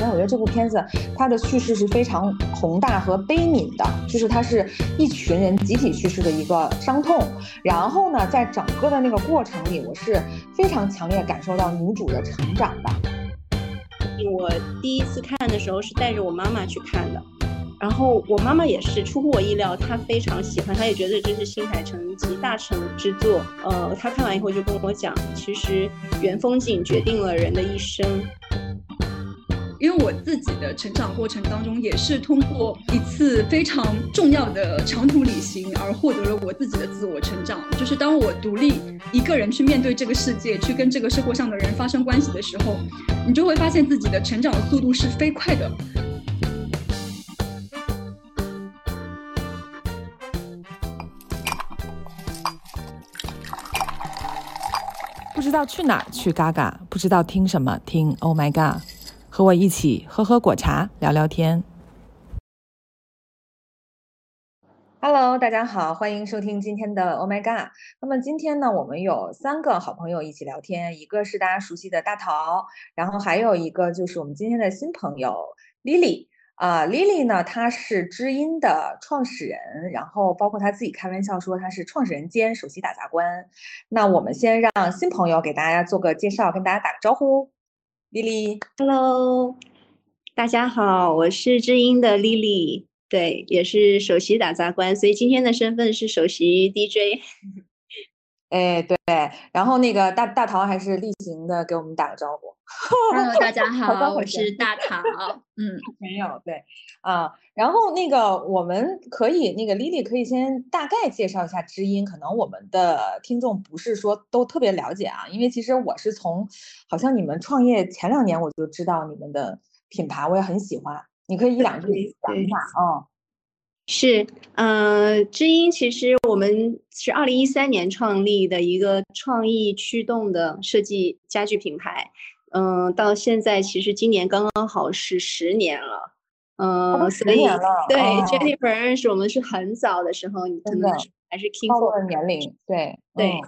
但我觉得这部片子它的叙事是非常宏大和悲悯的，就是它是一群人集体叙事的一个伤痛。然后呢，在整个的那个过程里，我是非常强烈感受到女主的成长的。我第一次看的时候是带着我妈妈去看的。然后我妈妈也是出乎我意料，她非常喜欢，她也觉得这是新海诚集大成之作。呃，她看完以后就跟我讲，其实原风景决定了人的一生。因为我自己的成长过程当中，也是通过一次非常重要的长途旅行而获得了我自己的自我成长。就是当我独立一个人去面对这个世界，去跟这个社会上的人发生关系的时候，你就会发现自己的成长的速度是飞快的。不知道去哪儿去嘎嘎，不知道听什么听 Oh my God，和我一起喝喝果茶，聊聊天。Hello，大家好，欢迎收听今天的 Oh my God。那么今天呢，我们有三个好朋友一起聊天，一个是大家熟悉的大桃，然后还有一个就是我们今天的新朋友 Lily。啊，Lily 呢，她是知音的创始人，然后包括她自己开玩笑说她是创始人兼首席打杂官。那我们先让新朋友给大家做个介绍，跟大家打个招呼。Lily，Hello，大家好，我是知音的 Lily，对，也是首席打杂官，所以今天的身份是首席 DJ。哎，对，然后那个大大桃还是例行的给我们打个招呼。Hello，大家好，我是大唐。嗯，没有对啊，然后那个我们可以那个 Lily 可以先大概介绍一下知音，可能我们的听众不是说都特别了解啊，因为其实我是从好像你们创业前两年我就知道你们的品牌，我也很喜欢，你可以一两句讲一下啊。是，呃，知音其实我们是二零一三年创立的一个创意驱动的设计家具品牌，嗯，到现在其实今年刚刚好是十年了，嗯，所以对 Jennifer 认识我们是很早的时候，你可能还是 King f o r 的年龄，对对，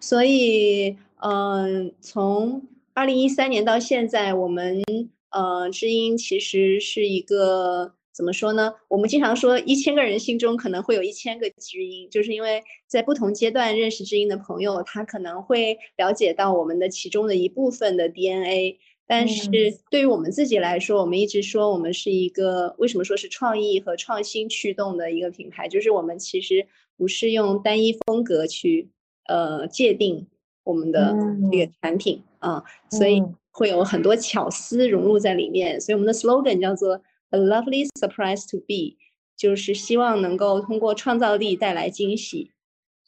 所以嗯，从二零一三年到现在，我们呃知音其实是一个。怎么说呢？我们经常说，一千个人心中可能会有一千个知音，就是因为在不同阶段认识知音的朋友，他可能会了解到我们的其中的一部分的 DNA。但是对于我们自己来说，我们一直说我们是一个为什么说是创意和创新驱动的一个品牌，就是我们其实不是用单一风格去呃界定我们的这个产品啊，所以会有很多巧思融入在里面。所以我们的 slogan 叫做。A lovely surprise to be，就是希望能够通过创造力带来惊喜。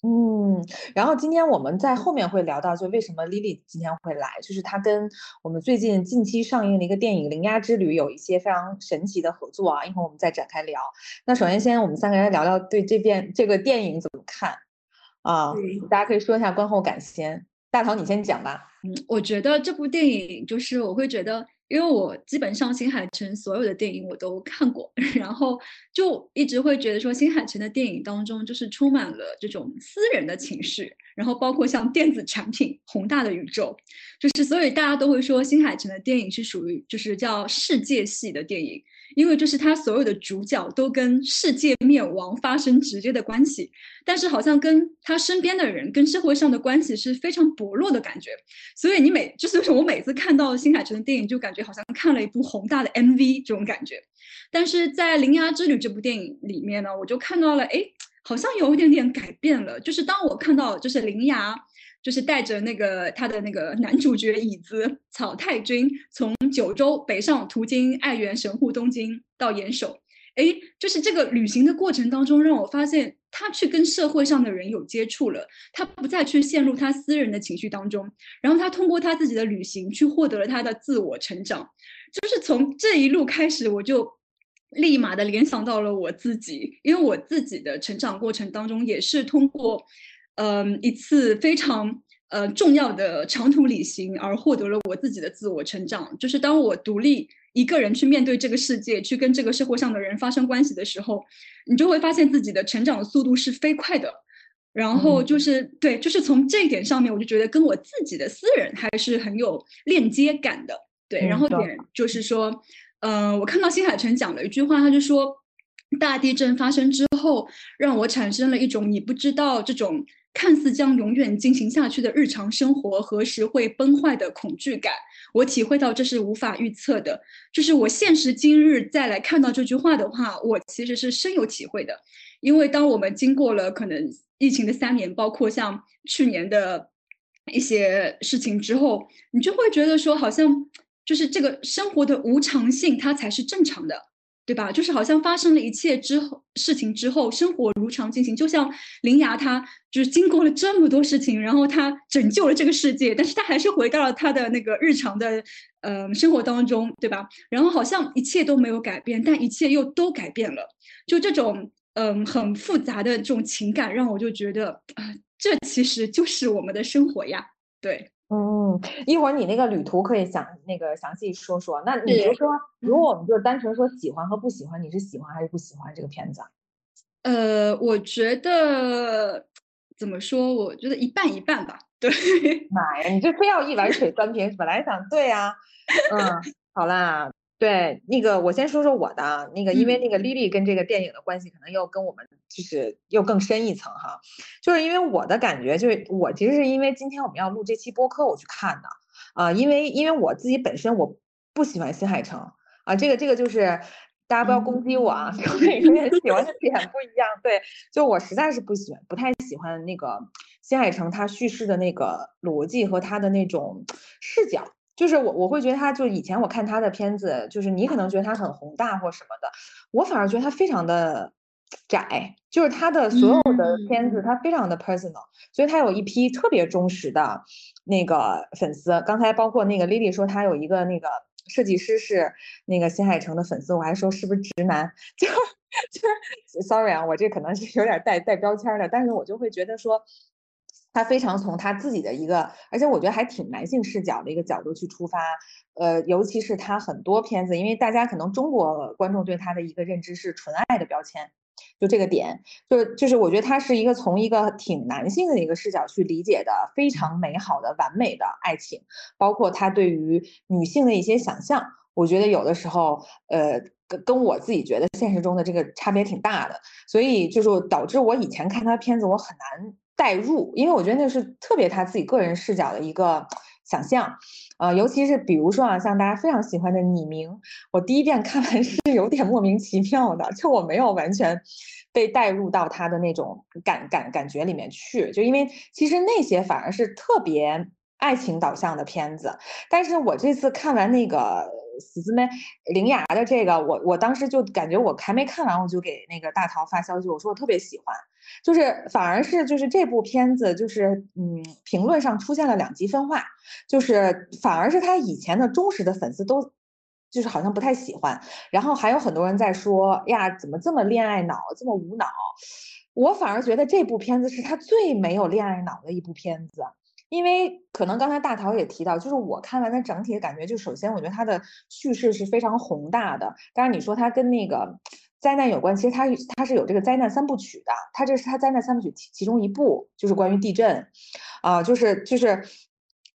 嗯，然后今天我们在后面会聊到，就为什么 Lily 今天会来，就是她跟我们最近近期上映的一个电影《灵鸭之旅》有一些非常神奇的合作啊，一会儿我们再展开聊。那首先先我们三个人聊聊对这边这个电影怎么看啊？大家可以说一下观后感先。大桃你先讲吧。嗯，我觉得这部电影就是我会觉得。因为我基本上新海诚所有的电影我都看过，然后就一直会觉得说新海诚的电影当中就是充满了这种私人的情绪，然后包括像电子产品、宏大的宇宙，就是所以大家都会说新海诚的电影是属于就是叫世界系的电影。因为就是他所有的主角都跟世界灭亡发生直接的关系，但是好像跟他身边的人、跟社会上的关系是非常薄弱的感觉。所以你每就是我每次看到新海诚的电影，就感觉好像看了一部宏大的 MV 这种感觉。但是在《铃芽之旅》这部电影里面呢，我就看到了，哎，好像有一点点改变了。就是当我看到就是铃芽。就是带着那个他的那个男主角椅子草太君从九州北上，途经爱媛、神户、东京到岩手。哎，就是这个旅行的过程当中，让我发现他去跟社会上的人有接触了，他不再去陷入他私人的情绪当中，然后他通过他自己的旅行去获得了他的自我成长。就是从这一路开始，我就立马的联想到了我自己，因为我自己的成长过程当中也是通过。嗯，一次非常呃重要的长途旅行，而获得了我自己的自我成长。就是当我独立一个人去面对这个世界，去跟这个社会上的人发生关系的时候，你就会发现自己的成长的速度是飞快的。然后就是对，就是从这一点上面，我就觉得跟我自己的私人还是很有链接感的。对，然后点就是说，嗯，我看到新海诚讲了一句话，他就说，大地震发生之后，让我产生了一种你不知道这种看似将永远进行下去的日常生活何时会崩坏的恐惧感。我体会到这是无法预测的，就是我现实今日再来看到这句话的话，我其实是深有体会的。因为当我们经过了可能疫情的三年，包括像去年的一些事情之后，你就会觉得说，好像就是这个生活的无常性，它才是正常的。对吧？就是好像发生了一切之后事情之后，生活如常进行。就像林芽，他就是经过了这么多事情，然后他拯救了这个世界，但是他还是回到了他的那个日常的呃生活当中，对吧？然后好像一切都没有改变，但一切又都改变了。就这种嗯很复杂的这种情感，让我就觉得啊，这其实就是我们的生活呀。对。嗯，一会儿你那个旅途可以详那个详细说说。那你就说，如果我们就单纯说喜欢和不喜欢，你是喜欢还是不喜欢这个片子？呃，我觉得怎么说？我觉得一半一半吧。对，妈呀，你这非要一碗水端平？本来想对呀。嗯，好啦。对，那个我先说说我的那个，因为那个 Lily 跟这个电影的关系可能又跟我们就是又更深一层哈，就是因为我的感觉就是我其实是因为今天我们要录这期播客我去看的啊，因为因为我自己本身我不喜欢新海诚啊，这个这个就是大家不要攻击我啊，每个人喜欢的点不一样，对，就我实在是不喜欢不太喜欢那个新海诚他叙事的那个逻辑和他的那种视角。就是我，我会觉得他，就以前我看他的片子，就是你可能觉得他很宏大或什么的，我反而觉得他非常的窄。就是他的所有的片子，他非常的 personal，所以他有一批特别忠实的那个粉丝。刚才包括那个 Lily 说他有一个那个设计师是那个新海诚的粉丝，我还说是不是直男？就就 sorry 啊，我这可能是有点带带标签的，但是我就会觉得说。他非常从他自己的一个，而且我觉得还挺男性视角的一个角度去出发，呃，尤其是他很多片子，因为大家可能中国观众对他的一个认知是纯爱的标签，就这个点，就是就是我觉得他是一个从一个挺男性的一个视角去理解的非常美好的完美的爱情，包括他对于女性的一些想象，我觉得有的时候，呃，跟跟我自己觉得现实中的这个差别挺大的，所以就是导致我以前看他片子我很难。代入，因为我觉得那是特别他自己个人视角的一个想象，呃，尤其是比如说啊，像大家非常喜欢的匿名，我第一遍看完是有点莫名其妙的，就我没有完全被带入到他的那种感感感觉里面去，就因为其实那些反而是特别爱情导向的片子，但是我这次看完那个。死姊妹灵牙的这个，我我当时就感觉我还没看完，我就给那个大桃发消息，我说我特别喜欢，就是反而是就是这部片子就是嗯评论上出现了两极分化，就是反而是他以前的忠实的粉丝都就是好像不太喜欢，然后还有很多人在说呀怎么这么恋爱脑这么无脑，我反而觉得这部片子是他最没有恋爱脑的一部片子。因为可能刚才大陶也提到，就是我看完它整体的感觉，就首先我觉得它的叙事是非常宏大的。当然你说它跟那个灾难有关，其实它它是有这个灾难三部曲的，它这是它灾难三部曲其其中一部，就是关于地震，啊，就是就是。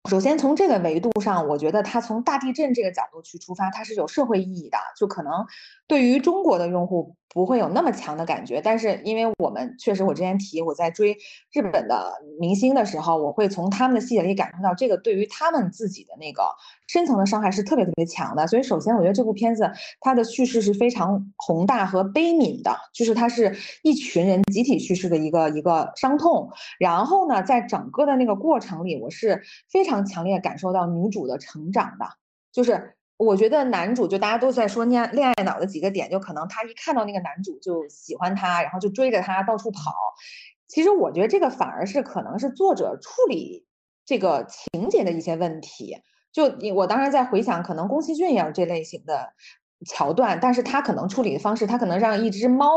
首先从这个维度上，我觉得它从大地震这个角度去出发，它是有社会意义的。就可能对于中国的用户不会有那么强的感觉，但是因为我们确实，我之前提我在追日本的明星的时候，我会从他们的细节里感受到这个对于他们自己的那个深层的伤害是特别特别强的。所以首先我觉得这部片子它的叙事是非常宏大和悲悯的，就是它是一群人集体叙事的一个一个伤痛。然后呢，在整个的那个过程里，我是非常。强烈感受到女主的成长的，就是我觉得男主就大家都在说恋恋爱脑的几个点，就可能他一看到那个男主就喜欢他，然后就追着他到处跑。其实我觉得这个反而是可能是作者处理这个情节的一些问题。就我当时在回想，可能宫崎骏也有这类型的桥段，但是他可能处理的方式，他可能让一只猫。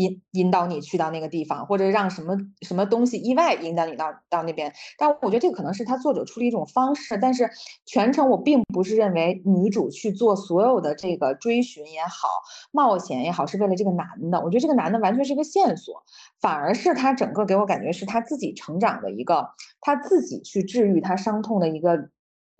引引导你去到那个地方，或者让什么什么东西意外引导你到到那边。但我觉得这个可能是他作者出了一种方式。但是全程我并不是认为女主去做所有的这个追寻也好、冒险也好，是为了这个男的。我觉得这个男的完全是一个线索，反而是他整个给我感觉是他自己成长的一个，他自己去治愈他伤痛的一个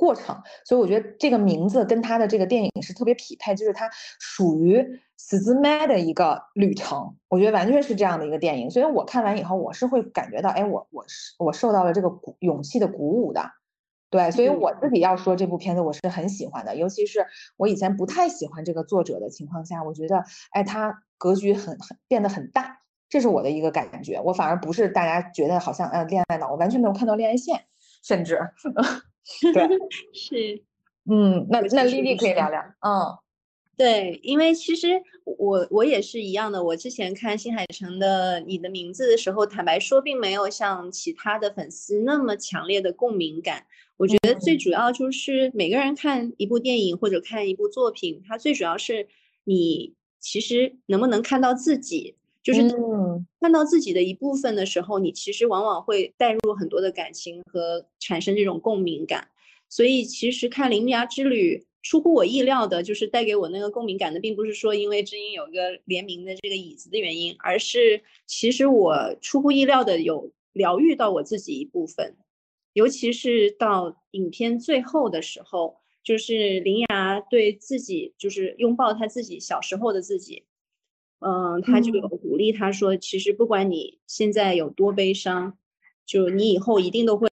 过程，所以我觉得这个名字跟他的这个电影是特别匹配，就是它属于死字麦的一个旅程，我觉得完全是这样的一个电影。所以我看完以后，我是会感觉到，哎，我我是我受到了这个鼓勇气的鼓舞的，对，所以我自己要说这部片子我是很喜欢的，尤其是我以前不太喜欢这个作者的情况下，我觉得，哎，他格局很很变得很大，这是我的一个感觉。我反而不是大家觉得好像呃恋爱脑，我完全没有看到恋爱线，甚至。对，是，嗯，那那丽丽可以聊聊，嗯，对，因为其实我我也是一样的，我之前看新海诚的《你的名字》的时候，坦白说，并没有像其他的粉丝那么强烈的共鸣感。我觉得最主要就是每个人看一部电影或者看一部作品，它最主要是你其实能不能看到自己。就是看到自己的一部分的时候，你其实往往会带入很多的感情和产生这种共鸣感。所以其实看《铃芽之旅》，出乎我意料的，就是带给我那个共鸣感的，并不是说因为知音有一个联名的这个椅子的原因，而是其实我出乎意料的有疗愈到我自己一部分。尤其是到影片最后的时候，就是林芽对自己，就是拥抱他自己小时候的自己。嗯，他就有鼓励他说，其实不管你现在有多悲伤，就你以后一定都会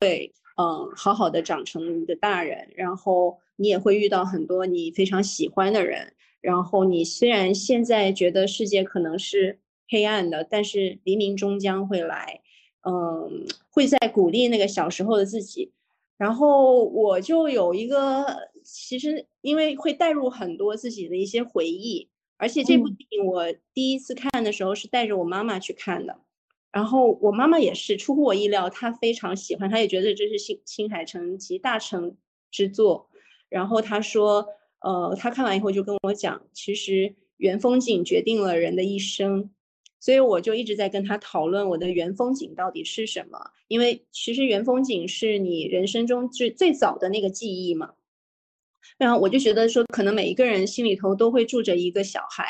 嗯好好的长成一个大人，然后你也会遇到很多你非常喜欢的人，然后你虽然现在觉得世界可能是黑暗的，但是黎明终将会来，嗯，会在鼓励那个小时候的自己，然后我就有一个，其实因为会带入很多自己的一些回忆。而且这部电影我第一次看的时候是带着我妈妈去看的，然后我妈妈也是出乎我意料，她非常喜欢，她也觉得这是新新海诚集大成之作。然后她说，呃，她看完以后就跟我讲，其实原风景决定了人的一生，所以我就一直在跟她讨论我的原风景到底是什么，因为其实原风景是你人生中最最早的那个记忆嘛。然后我就觉得说，可能每一个人心里头都会住着一个小孩，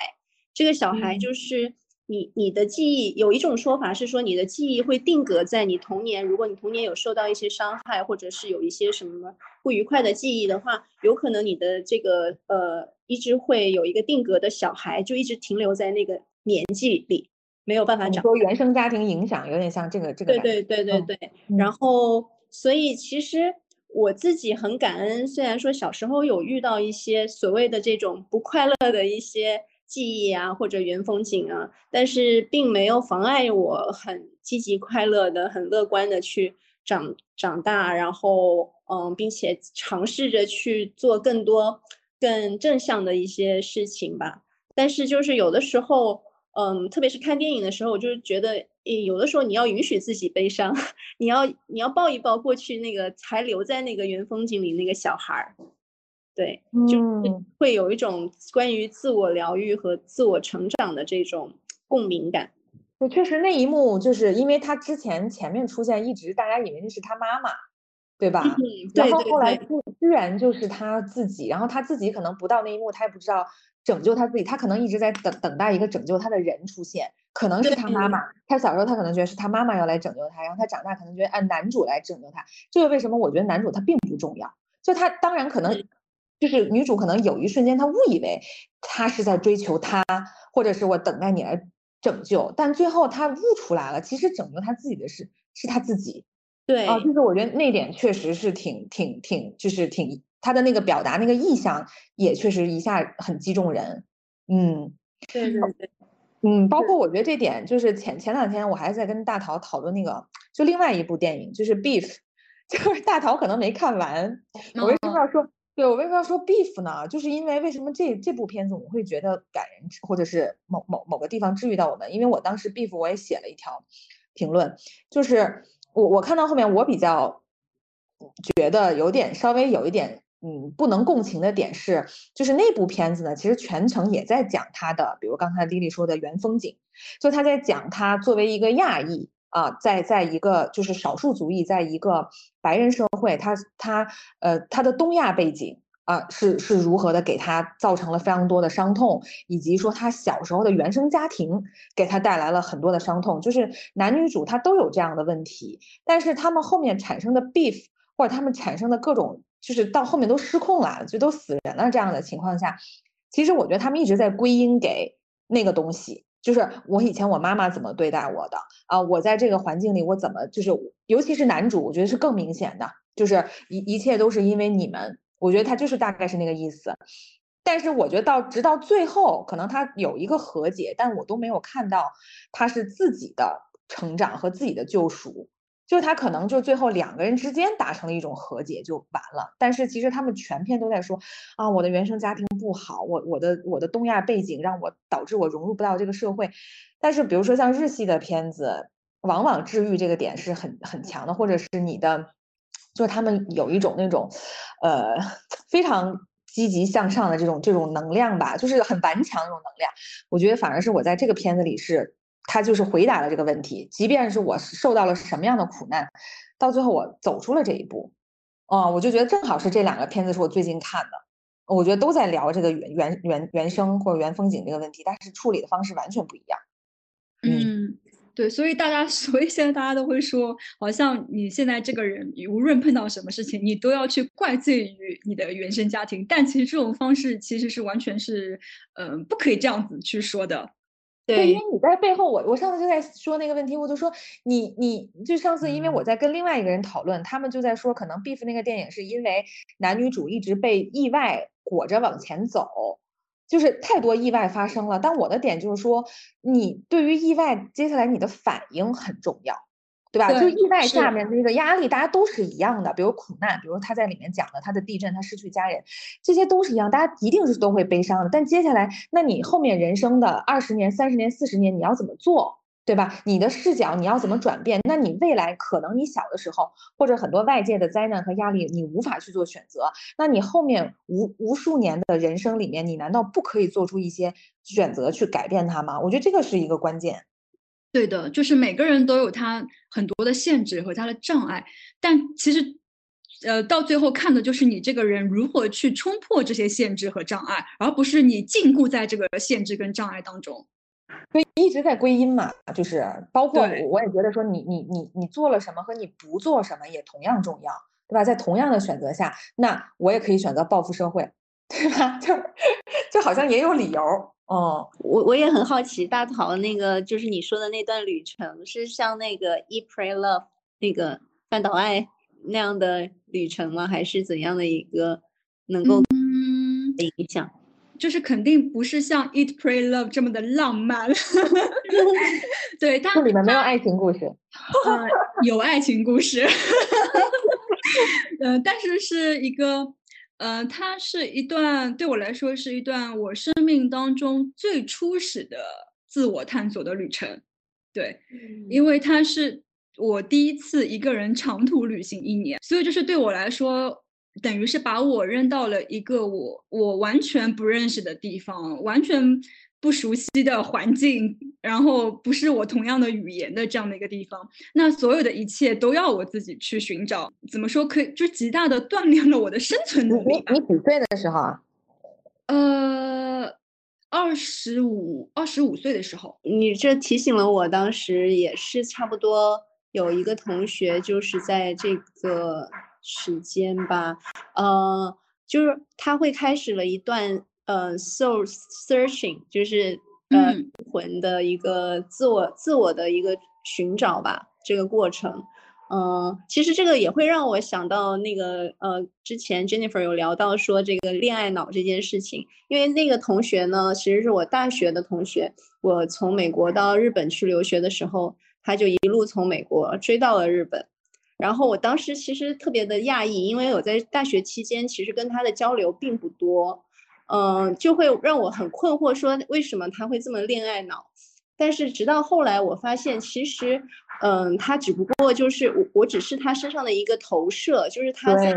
这个小孩就是你，你的记忆有一种说法是说，你的记忆会定格在你童年。如果你童年有受到一些伤害，或者是有一些什么不愉快的记忆的话，有可能你的这个呃，一直会有一个定格的小孩，就一直停留在那个年纪里，没有办法长。说原生家庭影响有点像这个这个。对对对对对。然后，所以其实。我自己很感恩，虽然说小时候有遇到一些所谓的这种不快乐的一些记忆啊，或者原风景啊，但是并没有妨碍我很积极快乐的、很乐观的去长长大，然后嗯，并且尝试着去做更多更正向的一些事情吧。但是就是有的时候。嗯，特别是看电影的时候，我就是觉得，有的时候你要允许自己悲伤，你要你要抱一抱过去那个还留在那个原风景里那个小孩儿，对，就会有一种关于自我疗愈和自我成长的这种共鸣感。对，确实那一幕就是因为他之前前面出现，一直大家以为那是他妈妈，对吧？然后后来居居然就是他自己，然后他自己可能不到那一幕，他也不知道。拯救他自己，他可能一直在等等待一个拯救他的人出现，可能是他妈妈。他小时候他可能觉得是他妈妈要来拯救他，然后他长大可能觉得按男主来拯救他。这个为什么？我觉得男主他并不重要。就他当然可能就是女主可能有一瞬间他误以为他是在追求他，或者是我等待你来拯救，但最后他悟出来了，其实拯救他自己的是是他自己。对啊，就是我觉得那点确实是挺挺挺，就是挺。他的那个表达那个意向也确实一下很击中人，嗯，对对对，嗯，包括我觉得这点就是前前两天我还在跟大陶讨论那个，就另外一部电影就是《Beef》，就是大陶可能没看完。我为什么要说？对我为什么要说《Beef》呢？就是因为为什么这这部片子我会觉得感人，或者是某某某个地方治愈到我们？因为我当时《Beef》我也写了一条评论，就是我我看到后面我比较觉得有点稍微有一点。嗯，不能共情的点是，就是那部片子呢，其实全程也在讲他的，比如刚才丽丽说的原风景，就他在讲他作为一个亚裔啊，在在一个就是少数族裔，在一个白人社会，他他呃他的东亚背景啊是是如何的给他造成了非常多的伤痛，以及说他小时候的原生家庭给他带来了很多的伤痛，就是男女主他都有这样的问题，但是他们后面产生的 beef 或者他们产生的各种。就是到后面都失控了，就都死人了这样的情况下，其实我觉得他们一直在归因给那个东西，就是我以前我妈妈怎么对待我的啊，我在这个环境里我怎么就是，尤其是男主，我觉得是更明显的，就是一一切都是因为你们，我觉得他就是大概是那个意思。但是我觉得到直到最后，可能他有一个和解，但我都没有看到他是自己的成长和自己的救赎，就是他可能就最后两个人之间达成了一种和解就完了。但是其实他们全篇都在说啊，我的原生家庭不好，我我的我的东亚背景让我导致我融入不到这个社会。但是比如说像日系的片子，往往治愈这个点是很很强的，或者是你的，就是他们有一种那种，呃，非常。积极向上的这种这种能量吧，就是很顽强那种能量。我觉得反而是我在这个片子里是，他就是回答了这个问题。即便是我受到了什么样的苦难，到最后我走出了这一步。哦，我就觉得正好是这两个片子是我最近看的，我觉得都在聊这个原原原原生或者原风景这个问题，但是处理的方式完全不一样。嗯。对，所以大家，所以现在大家都会说，好像你现在这个人，无论碰到什么事情，你都要去怪罪于你的原生家庭。但其实这种方式其实是完全是，嗯，不可以这样子去说的。对，因为你在背后，我我上次就在说那个问题，我就说你你就上次，因为我在跟另外一个人讨论，他们就在说，可能 Beef 那个电影是因为男女主一直被意外裹着往前走。就是太多意外发生了，但我的点就是说，你对于意外接下来你的反应很重要，对吧？就意外下面那个压力，大家都是一样的。比如苦难，比如他在里面讲的他的地震，他失去家人，这些都是一样，大家一定是都会悲伤的。但接下来，那你后面人生的二十年、三十年、四十年，你要怎么做？对吧？你的视角你要怎么转变？那你未来可能你小的时候或者很多外界的灾难和压力，你无法去做选择。那你后面无无数年的人生里面，你难道不可以做出一些选择去改变它吗？我觉得这个是一个关键。对的，就是每个人都有他很多的限制和他的障碍，但其实，呃，到最后看的就是你这个人如何去冲破这些限制和障碍，而不是你禁锢在这个限制跟障碍当中。所以一直在归因嘛，就是包括我也觉得说你你你你做了什么和你不做什么也同样重要，对吧？在同样的选择下，那我也可以选择报复社会，对吧？就 就好像也有理由。哦，我我也很好奇，大桃那个就是你说的那段旅程，是像那个 Eat Pray Love 那个半岛爱那样的旅程吗？还是怎样的一个能够影响？就是肯定不是像 Eat Pray Love 这么的浪漫，对，它里面没有爱情故事，呃，有爱情故事，嗯，但是是一个，呃，它是一段对我来说是一段我生命当中最初始的自我探索的旅程，对，因为它是我第一次一个人长途旅行一年，所以就是对我来说。等于是把我扔到了一个我我完全不认识的地方，完全不熟悉的环境，然后不是我同样的语言的这样的一个地方。那所有的一切都要我自己去寻找。怎么说？可以就极大的锻炼了我的生存能力。你几岁的时候啊？呃，二十五，二十五岁的时候。你这提醒了我，当时也是差不多有一个同学就是在这个。时间吧，呃，就是他会开始了一段呃，soul searching，就是呃魂的一个自我自我的一个寻找吧，这个过程，嗯，其实这个也会让我想到那个呃，之前 Jennifer 有聊到说这个恋爱脑这件事情，因为那个同学呢，其实是我大学的同学，我从美国到日本去留学的时候，他就一路从美国追到了日本。然后我当时其实特别的讶异，因为我在大学期间其实跟他的交流并不多，嗯，就会让我很困惑，说为什么他会这么恋爱脑？但是直到后来我发现，其实，嗯，他只不过就是我，我只是他身上的一个投射，就是他在，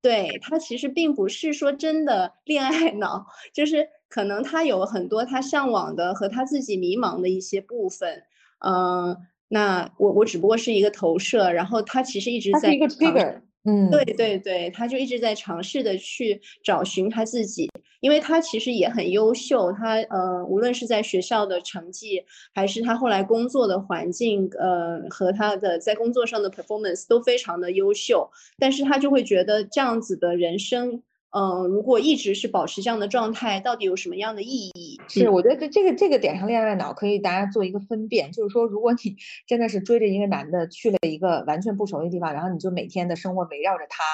对他其实并不是说真的恋爱脑，就是可能他有很多他向往的和他自己迷茫的一些部分，嗯。那我我只不过是一个投射，然后他其实一直在一个 trigger，嗯，对对对，他就一直在尝试的去找寻他自己，因为他其实也很优秀，他呃无论是在学校的成绩，还是他后来工作的环境，呃和他的在工作上的 performance 都非常的优秀，但是他就会觉得这样子的人生。嗯，如果一直是保持这样的状态，到底有什么样的意义？是，我觉得这这个这个点上，恋爱脑可以大家做一个分辨，就是说，如果你真的是追着一个男的去了一个完全不熟的地方，然后你就每天的生活围绕着他，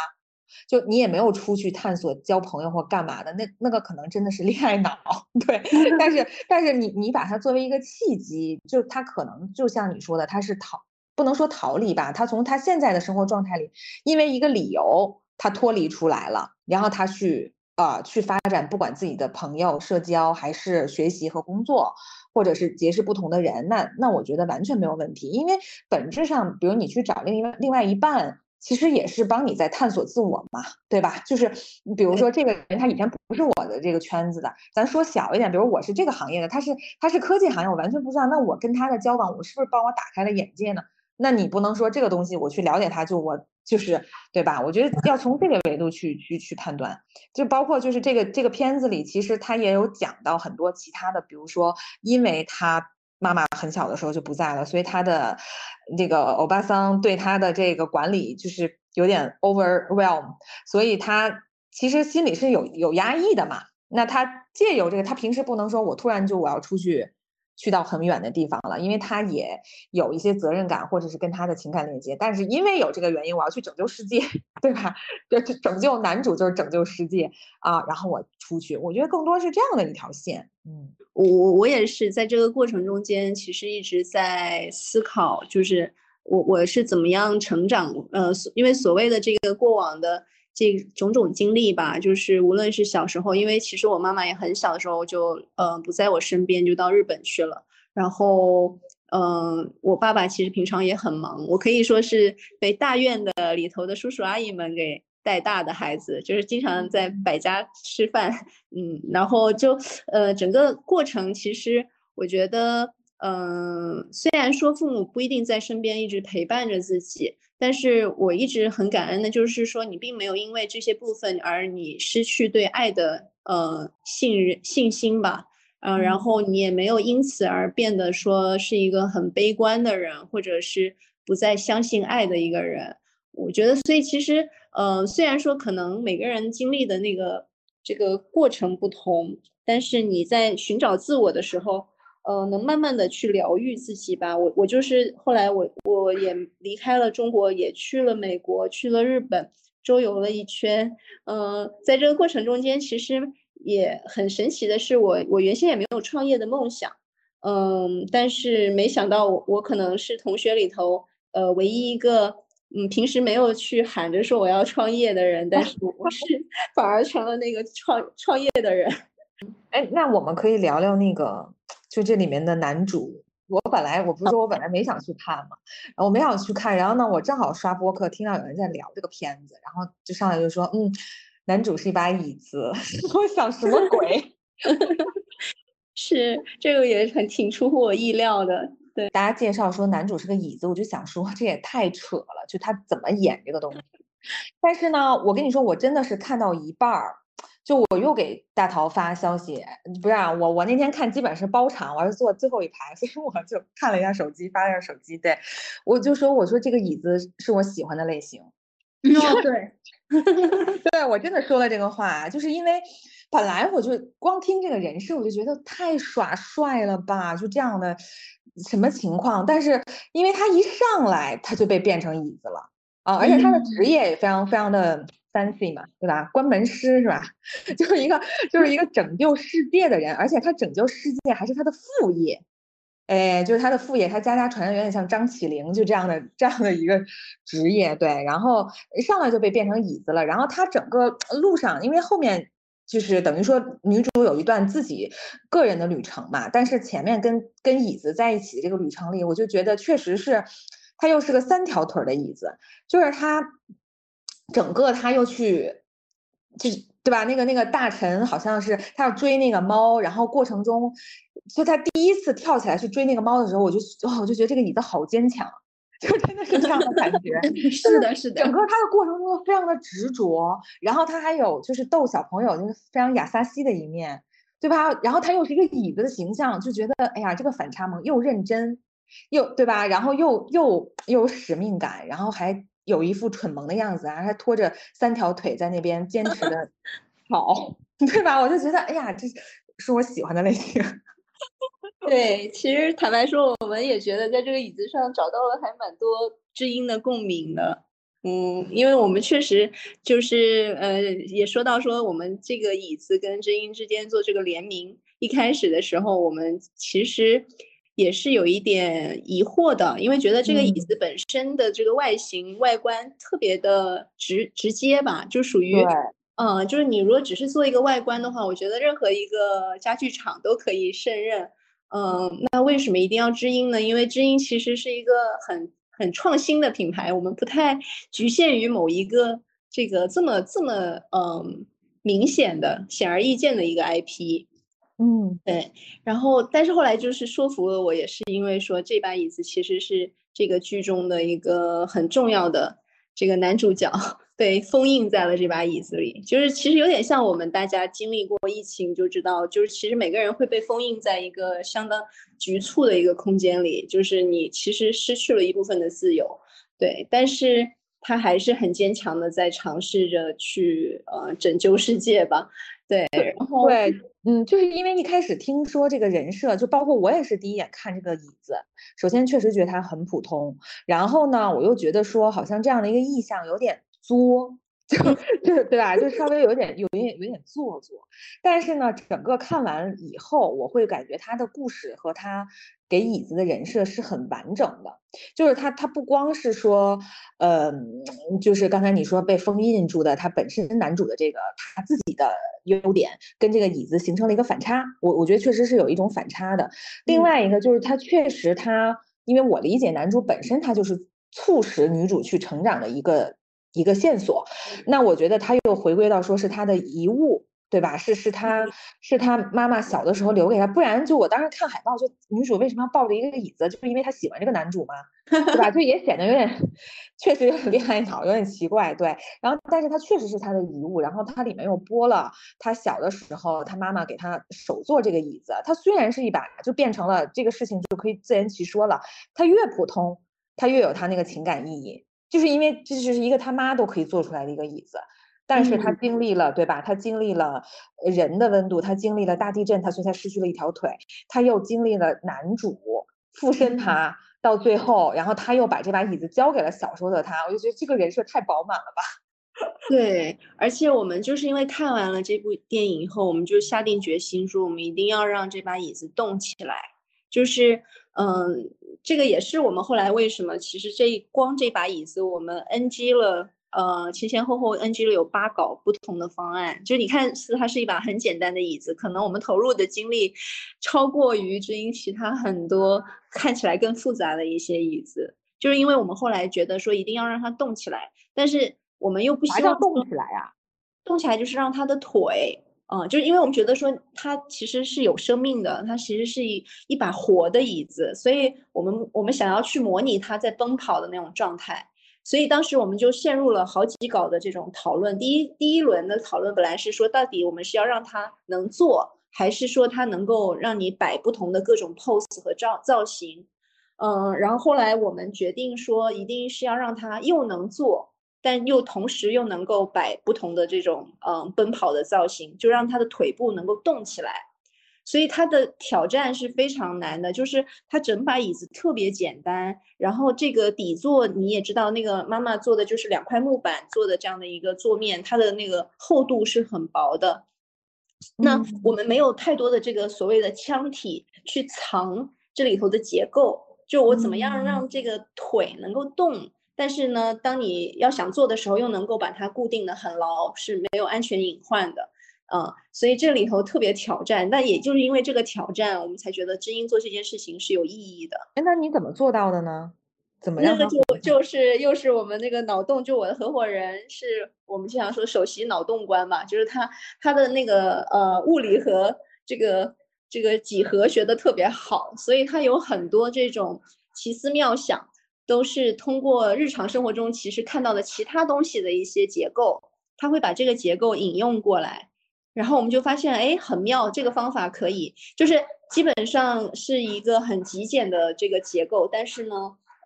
就你也没有出去探索、交朋友或干嘛的，那那个可能真的是恋爱脑。对，但是但是你你把它作为一个契机，就他可能就像你说的，他是逃，不能说逃离吧，他从他现在的生活状态里，因为一个理由。他脱离出来了，然后他去呃去发展，不管自己的朋友、社交，还是学习和工作，或者是结识不同的人，那那我觉得完全没有问题。因为本质上，比如你去找另外另外一半，其实也是帮你在探索自我嘛，对吧？就是比如说这个人他以前不是我的这个圈子的，咱说小一点，比如我是这个行业的，他是他是科技行业，我完全不知道，那我跟他的交往，我是不是帮我打开了眼界呢？那你不能说这个东西我去了解他，就我。就是对吧？我觉得要从这个维度去去去判断，就包括就是这个这个片子里，其实他也有讲到很多其他的，比如说，因为他妈妈很小的时候就不在了，所以他的这个欧巴桑对他的这个管理就是有点 overwhelm，所以他其实心里是有有压抑的嘛。那他借由这个，他平时不能说我突然就我要出去。去到很远的地方了，因为他也有一些责任感，或者是跟他的情感链接。但是因为有这个原因，我要去拯救世界，对吧？就拯救男主就是拯救世界啊。然后我出去，我觉得更多是这样的一条线。嗯，我我我也是在这个过程中间，其实一直在思考，就是我我是怎么样成长。呃，因为所谓的这个过往的。这种种经历吧，就是无论是小时候，因为其实我妈妈也很小的时候就，呃，不在我身边，就到日本去了。然后，嗯，我爸爸其实平常也很忙，我可以说是被大院的里头的叔叔阿姨们给带大的孩子，就是经常在百家吃饭，嗯，然后就，呃，整个过程其实我觉得，嗯，虽然说父母不一定在身边一直陪伴着自己。但是我一直很感恩的，就是说你并没有因为这些部分而你失去对爱的呃信任信心吧，嗯，然后你也没有因此而变得说是一个很悲观的人，或者是不再相信爱的一个人。我觉得，所以其实呃，虽然说可能每个人经历的那个这个过程不同，但是你在寻找自我的时候。呃，能慢慢的去疗愈自己吧。我我就是后来我我也离开了中国，也去了美国，去了日本，周游了一圈。嗯，在这个过程中间，其实也很神奇的是，我我原先也没有创业的梦想。嗯，但是没想到我我可能是同学里头呃唯一一个嗯平时没有去喊着说我要创业的人，但是 我是反而成了那个创创业的人。哎，那我们可以聊聊那个。就这里面的男主，我本来我不是说我本来没想去看嘛，然后我没想去看，然后呢，我正好刷播客听到有人在聊这个片子，然后就上来就说，嗯，男主是一把椅子，我想什么鬼？是这个也很挺出乎我意料的。对，大家介绍说男主是个椅子，我就想说这也太扯了，就他怎么演这个东西？但是呢，我跟你说，我真的是看到一半儿。就我又给大桃发消息，不是我，我那天看基本是包场，我是坐最后一排，所以我就看了一下手机，发了下手机。对，我就说，我说这个椅子是我喜欢的类型。哦，对，对我真的说了这个话，就是因为本来我就光听这个人设，我就觉得太耍帅了吧，就这样的什么情况？但是因为他一上来他就被变成椅子了啊，而且他的职业也非常非常的。Fancy 嘛，对吧？关门师是吧？就是一个就是一个拯救世界的人，而且他拯救世界还是他的副业，哎，就是他的副业，他家家传的有点像张起灵就这样的这样的一个职业，对。然后上来就被变成椅子了，然后他整个路上，因为后面就是等于说女主有一段自己个人的旅程嘛，但是前面跟跟椅子在一起这个旅程里，我就觉得确实是他又是个三条腿的椅子，就是他。整个他又去，就对吧？那个那个大臣好像是他要追那个猫，然后过程中，就他第一次跳起来去追那个猫的时候，我就哦，我就觉得这个椅子好坚强，就真的是这样的感觉。是的，是的。整个他的过程中非常的执着，然后他还有就是逗小朋友那个非常雅萨西的一面，对吧？然后他又是一个椅子的形象，就觉得哎呀，这个反差萌又认真，又对吧？然后又又又有使命感，然后还有一副蠢萌的样子，然后还拖着三条腿在那边坚持的 跑，对吧？我就觉得哎呀，这是我喜欢的类型。对，其实坦白说，我们也觉得在这个椅子上找到了还蛮多知音的共鸣的。嗯，因为我们确实就是呃，也说到说我们这个椅子跟知音之间做这个联名，一开始的时候我们其实也是有一点疑惑的，因为觉得这个椅子本身的这个外形外观特别的直直接吧，就属于。嗯，就是你如果只是做一个外观的话，我觉得任何一个家具厂都可以胜任。嗯，那为什么一定要知音呢？因为知音其实是一个很很创新的品牌，我们不太局限于某一个这个这么这么嗯明显的、显而易见的一个 IP。嗯，对。然后，但是后来就是说服了我，也是因为说这把椅子其实是这个剧中的一个很重要的这个男主角。对，封印在了这把椅子里，就是其实有点像我们大家经历过疫情就知道，就是其实每个人会被封印在一个相当局促的一个空间里，就是你其实失去了一部分的自由。对，但是他还是很坚强的在尝试着去呃拯救世界吧。对，然后对，嗯，就是因为一开始听说这个人设，就包括我也是第一眼看这个椅子，首先确实觉得它很普通，然后呢，我又觉得说好像这样的一个意象有点。作，就就对吧？就稍微有点有点有点做作，但是呢，整个看完以后，我会感觉他的故事和他给椅子的人设是很完整的。就是他他不光是说，呃，就是刚才你说被封印住的，他本身男主的这个他自己的优点跟这个椅子形成了一个反差。我我觉得确实是有一种反差的。另外一个就是他确实他，因为我理解男主本身他就是促使女主去成长的一个。一个线索，那我觉得他又回归到说是他的遗物，对吧？是是他是他妈妈小的时候留给他，不然就我当时看海报，就女主为什么要抱着一个椅子？就是因为她喜欢这个男主嘛，对吧？就也显得有点，确实有点恋爱脑，有点奇怪，对。然后，但是他确实是他的遗物，然后它里面又播了他小的时候他妈妈给他手做这个椅子，它虽然是一把，就变成了这个事情就可以自圆其说了。它越普通，它越有它那个情感意义。就是因为这就是一个他妈都可以做出来的一个椅子，但是他经历了，对吧？他经历了人的温度，他经历了大地震，他所以他失去了一条腿，他又经历了男主附身他，到最后，然后他又把这把椅子交给了小时候的他，我就觉得这个人设太饱满了吧。对，而且我们就是因为看完了这部电影以后，我们就下定决心说，我们一定要让这把椅子动起来，就是。嗯，这个也是我们后来为什么，其实这光这把椅子我们 NG 了，呃，前前后后 NG 了有八稿不同的方案。就是你看似它是一把很简单的椅子，可能我们投入的精力超过于知音其他很多看起来更复杂的一些椅子。就是因为我们后来觉得说一定要让它动起来，但是我们又不希望动起来啊，动起来就是让它的腿。嗯，就是因为我们觉得说它其实是有生命的，它其实是一一把活的椅子，所以我们我们想要去模拟它在奔跑的那种状态，所以当时我们就陷入了好几稿的这种讨论。第一第一轮的讨论本来是说，到底我们是要让它能坐，还是说它能够让你摆不同的各种 pose 和造造型？嗯，然后后来我们决定说，一定是要让它又能坐。但又同时又能够摆不同的这种嗯奔跑的造型，就让他的腿部能够动起来，所以它的挑战是非常难的。就是它整把椅子特别简单，然后这个底座你也知道，那个妈妈做的就是两块木板做的这样的一个座面，它的那个厚度是很薄的。那我们没有太多的这个所谓的腔体去藏这里头的结构，就我怎么样让这个腿能够动。但是呢，当你要想做的时候，又能够把它固定的很牢，是没有安全隐患的，嗯，所以这里头特别挑战。但也就是因为这个挑战，我们才觉得知音做这件事情是有意义的。哎，那你怎么做到的呢？怎么样？那个就就是又是我们那个脑洞，就我的合伙人是我们经常说首席脑洞官嘛，就是他他的那个呃物理和这个这个几何学的特别好，所以他有很多这种奇思妙想。都是通过日常生活中其实看到的其他东西的一些结构，他会把这个结构引用过来，然后我们就发现，哎，很妙，这个方法可以，就是基本上是一个很极简的这个结构，但是呢，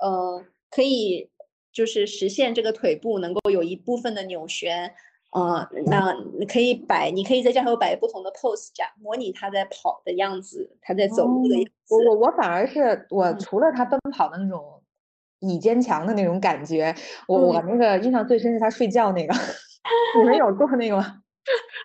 呃，可以就是实现这个腿部能够有一部分的扭旋。呃，那你可以摆，你可以在家头摆不同的 pose，假模拟他在跑的样子，他在走路的样子。我我我反而是我除了他奔跑的那种倚坚强的那种感觉，我我那个印象最深是他睡觉那个。你们有做那个吗？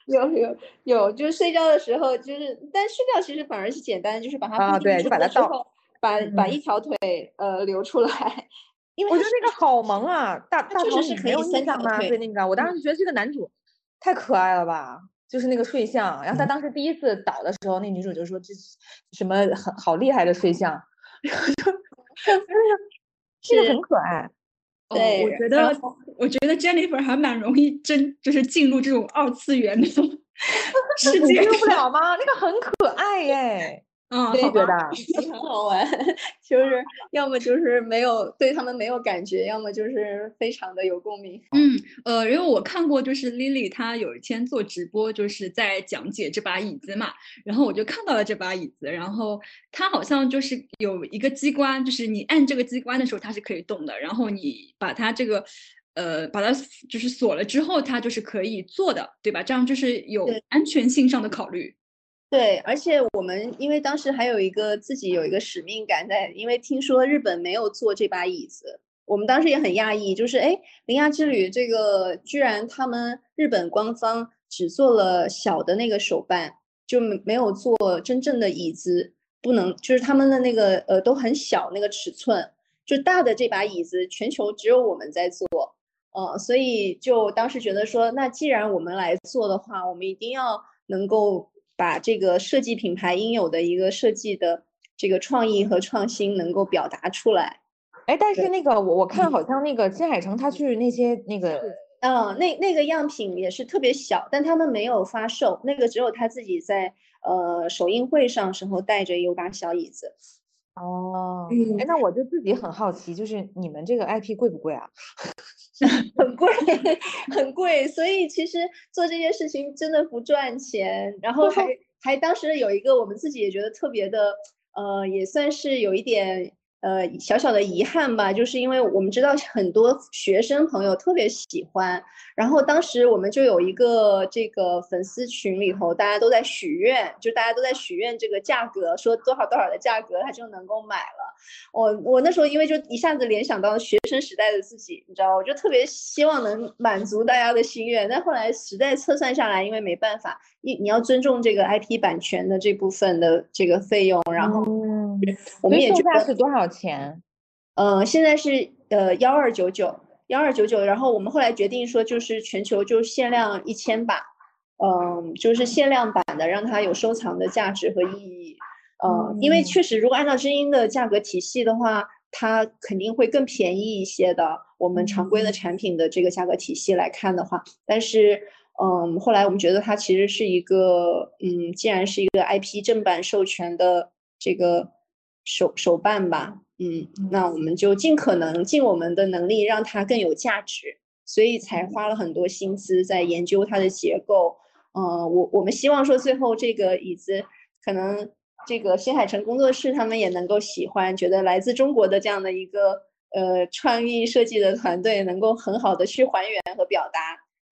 有有有，就是睡觉的时候，就是但睡觉其实反而是简单，就是把它啊对，就把它倒，把把一条腿呃留出来。因为我觉得那个好萌啊，大大头是没有印象吗？对那个，我当时觉得这个男主太可爱了吧，就是那个睡相。然后他当时第一次倒的时候，那女主就说这什么很好厉害的睡相，然后就 这个很可爱。对，我觉得我觉得 Jennifer 还蛮容易真就是进入这种二次元的 世界，受不了吗？那个很可爱耶。嗯，觉得 很好玩，就是要么就是没有对他们没有感觉，要么就是非常的有共鸣。嗯，呃，因为我看过，就是 Lily 她有一天做直播，就是在讲解这把椅子嘛，然后我就看到了这把椅子，然后它好像就是有一个机关，就是你按这个机关的时候它是可以动的，然后你把它这个呃把它就是锁了之后，它就是可以坐的，对吧？这样就是有安全性上的考虑。对，而且我们因为当时还有一个自己有一个使命感在，因为听说日本没有做这把椅子，我们当时也很讶异，就是哎，铃芽之旅这个居然他们日本官方只做了小的那个手办，就没没有做真正的椅子，不能就是他们的那个呃都很小那个尺寸，就大的这把椅子全球只有我们在做，呃，所以就当时觉得说，那既然我们来做的话，我们一定要能够。把这个设计品牌应有的一个设计的这个创意和创新能够表达出来，哎，但是那个我我看好像那个金海城他去那些那个，嗯，那那个样品也是特别小，但他们没有发售，那个只有他自己在呃首映会上时候带着有把小椅子。哦，哎，那我就自己很好奇，就是你们这个 IP 贵不贵啊？很贵，很贵，所以其实做这件事情真的不赚钱。然后还 还当时有一个我们自己也觉得特别的，呃，也算是有一点。呃，小小的遗憾吧，就是因为我们知道很多学生朋友特别喜欢，然后当时我们就有一个这个粉丝群里头，大家都在许愿，就大家都在许愿这个价格，说多少多少的价格他就能够买了。我我那时候因为就一下子联想到学生时代的自己，你知道，我就特别希望能满足大家的心愿。但后来实在测算下来，因为没办法，你你要尊重这个 IP 版权的这部分的这个费用，然后。我们也售价是多少钱？呃，现在是呃幺二九九，幺二九九。然后我们后来决定说，就是全球就限量一千把，嗯，就是限量版的，让它有收藏的价值和意义。呃，因为确实，如果按照知音的价格体系的话，它肯定会更便宜一些的。我们常规的产品的这个价格体系来看的话，但是，嗯，后来我们觉得它其实是一个，嗯，既然是一个 IP 正版授权的这个。手手办吧，嗯，那我们就尽可能尽我们的能力让它更有价值，所以才花了很多心思在研究它的结构。嗯，我我们希望说最后这个椅子，可能这个新海诚工作室他们也能够喜欢，觉得来自中国的这样的一个呃创意设计的团队能够很好的去还原和表达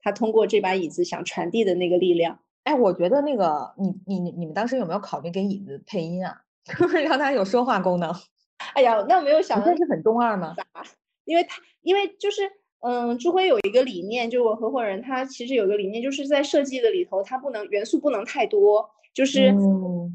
他通过这把椅子想传递的那个力量。哎，我觉得那个你你你你们当时有没有考虑给椅子配音啊？让它有说话功能。哎呀，那我没有想到是很中二吗？因为他，因为就是，嗯，朱辉有一个理念，就我合伙人他其实有个理念，就是在设计的里头，它不能元素不能太多，就是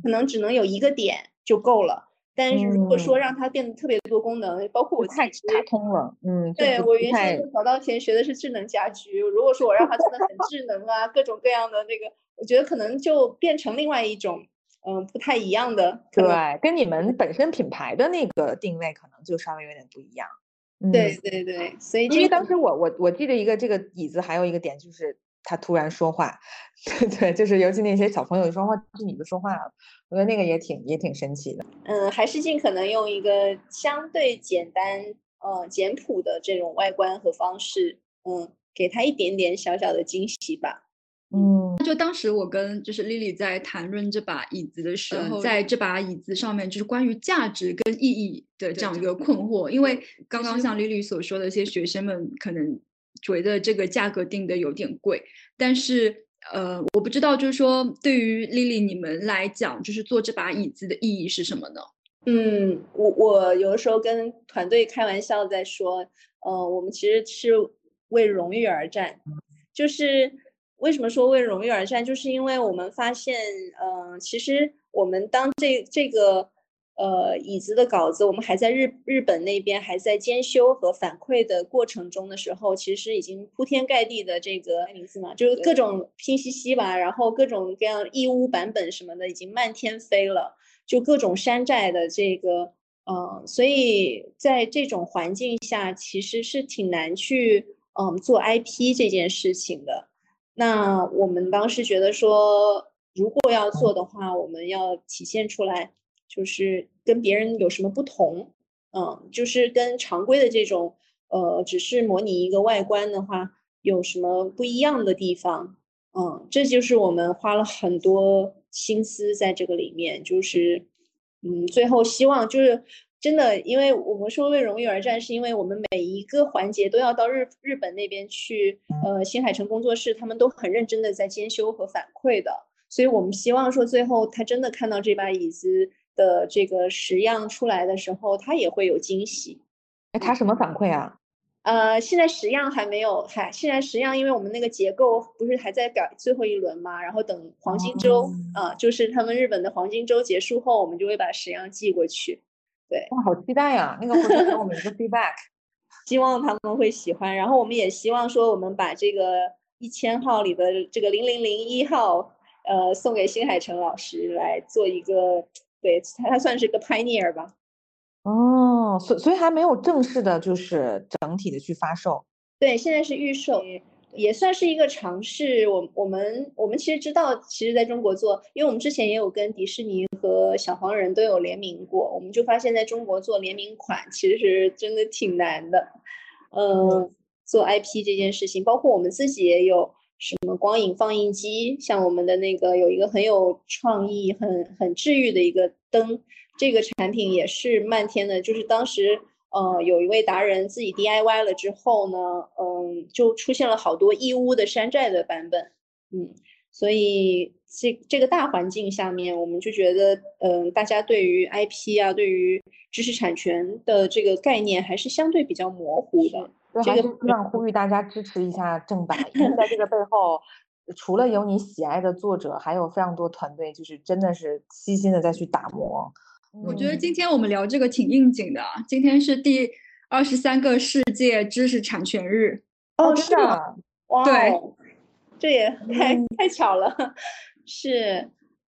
可能只能有一个点就够了。但是如果说让它变得特别多功能，包括我太卡通了，嗯，对我原先早稻田学的是智能家居，如果说我让它真的很智能啊，各种各样的那个，我觉得可能就变成另外一种。嗯，不太一样的，对，跟你们本身品牌的那个定位可能就稍微有点不一样。对对对，所以因为当时我我我记得一个这个椅子还有一个点就是他突然说话，对 对，就是尤其那些小朋友说话是椅子说话了，我觉得那个也挺也挺神奇的。嗯，还是尽可能用一个相对简单呃简朴的这种外观和方式，嗯，给他一点点小小的惊喜吧。嗯，就当时我跟就是丽丽在谈论这把椅子的时候，在这把椅子上面就是关于价值跟意义的这样一个困惑，因为刚刚像丽丽所说的，一些学生们可能觉得这个价格定的有点贵，但是呃，我不知道就是说对于丽丽你们来讲，就是做这把椅子的意义是什么呢？嗯，我我有的时候跟团队开玩笑在说，呃，我们其实是为荣誉而战，就是。为什么说为荣誉而战？就是因为我们发现，嗯，其实我们当这这个呃椅子的稿子，我们还在日日本那边还在监修和反馈的过程中的时候，其实已经铺天盖地的这个名字嘛，就是各种拼夕夕吧，然后各种各样义乌版本什么的已经漫天飞了，就各种山寨的这个，嗯，所以在这种环境下，其实是挺难去嗯做 IP 这件事情的。那我们当时觉得说，如果要做的话，我们要体现出来，就是跟别人有什么不同，嗯，就是跟常规的这种，呃，只是模拟一个外观的话，有什么不一样的地方，嗯，这就是我们花了很多心思在这个里面，就是，嗯，最后希望就是。真的，因为我们说为荣誉而战，是因为我们每一个环节都要到日日本那边去，呃，新海诚工作室他们都很认真的在监修和反馈的，所以我们希望说最后他真的看到这把椅子的这个实样出来的时候，他也会有惊喜。哎，他什么反馈啊？呃，现在实样还没有，还现在实样，因为我们那个结构不是还在改最后一轮嘛，然后等黄金周啊，就是他们日本的黄金周结束后，我们就会把实样寄过去。对，哇，好期待呀！那个回头给我们一个 feedback，希望他们会喜欢。然后我们也希望说，我们把这个一千号里的这个零零零一号，呃，送给新海诚老师来做一个，对他算是个 pioneer 吧。哦，所所以还没有正式的，就是整体的去发售。对，现在是预售。也算是一个尝试。我我们我们其实知道，其实在中国做，因为我们之前也有跟迪士尼和小黄人都有联名过，我们就发现在中国做联名款其实真的挺难的。嗯，做 IP 这件事情，包括我们自己也有什么光影放映机，像我们的那个有一个很有创意、很很治愈的一个灯，这个产品也是漫天的，就是当时。呃，有一位达人自己 DIY 了之后呢，嗯，就出现了好多义乌的山寨的版本，嗯，所以这这个大环境下面，我们就觉得，嗯，大家对于 IP 啊，对于知识产权的这个概念还是相对比较模糊的。这个希望呼吁大家支持一下正版，因为在这个背后，除了有你喜爱的作者，还有非常多团队，就是真的是悉心的在去打磨。我觉得今天我们聊这个挺应景的。今天是第二十三个世界知识产权日。哦，是的，哇，对，这也太太巧了。是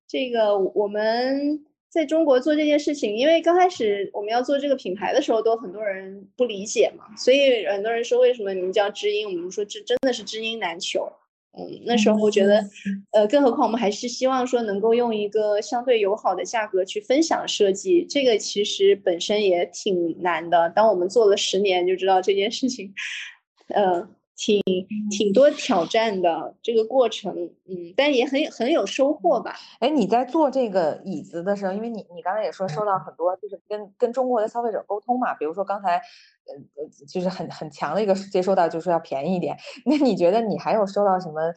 这个，我们在中国做这件事情，因为刚开始我们要做这个品牌的时候，都很多人不理解嘛，所以很多人说为什么你们叫知音？我们说这真的是知音难求。嗯，那时候我觉得，呃，更何况我们还是希望说能够用一个相对友好的价格去分享设计，这个其实本身也挺难的。当我们做了十年，就知道这件事情，呃。挺挺多挑战的这个过程，嗯，但也很很有收获吧。哎，你在做这个椅子的时候，因为你你刚才也说收到很多，就是跟跟中国的消费者沟通嘛，比如说刚才，呃呃，就是很很强的一个接收到，就是要便宜一点。那你觉得你还有收到什么，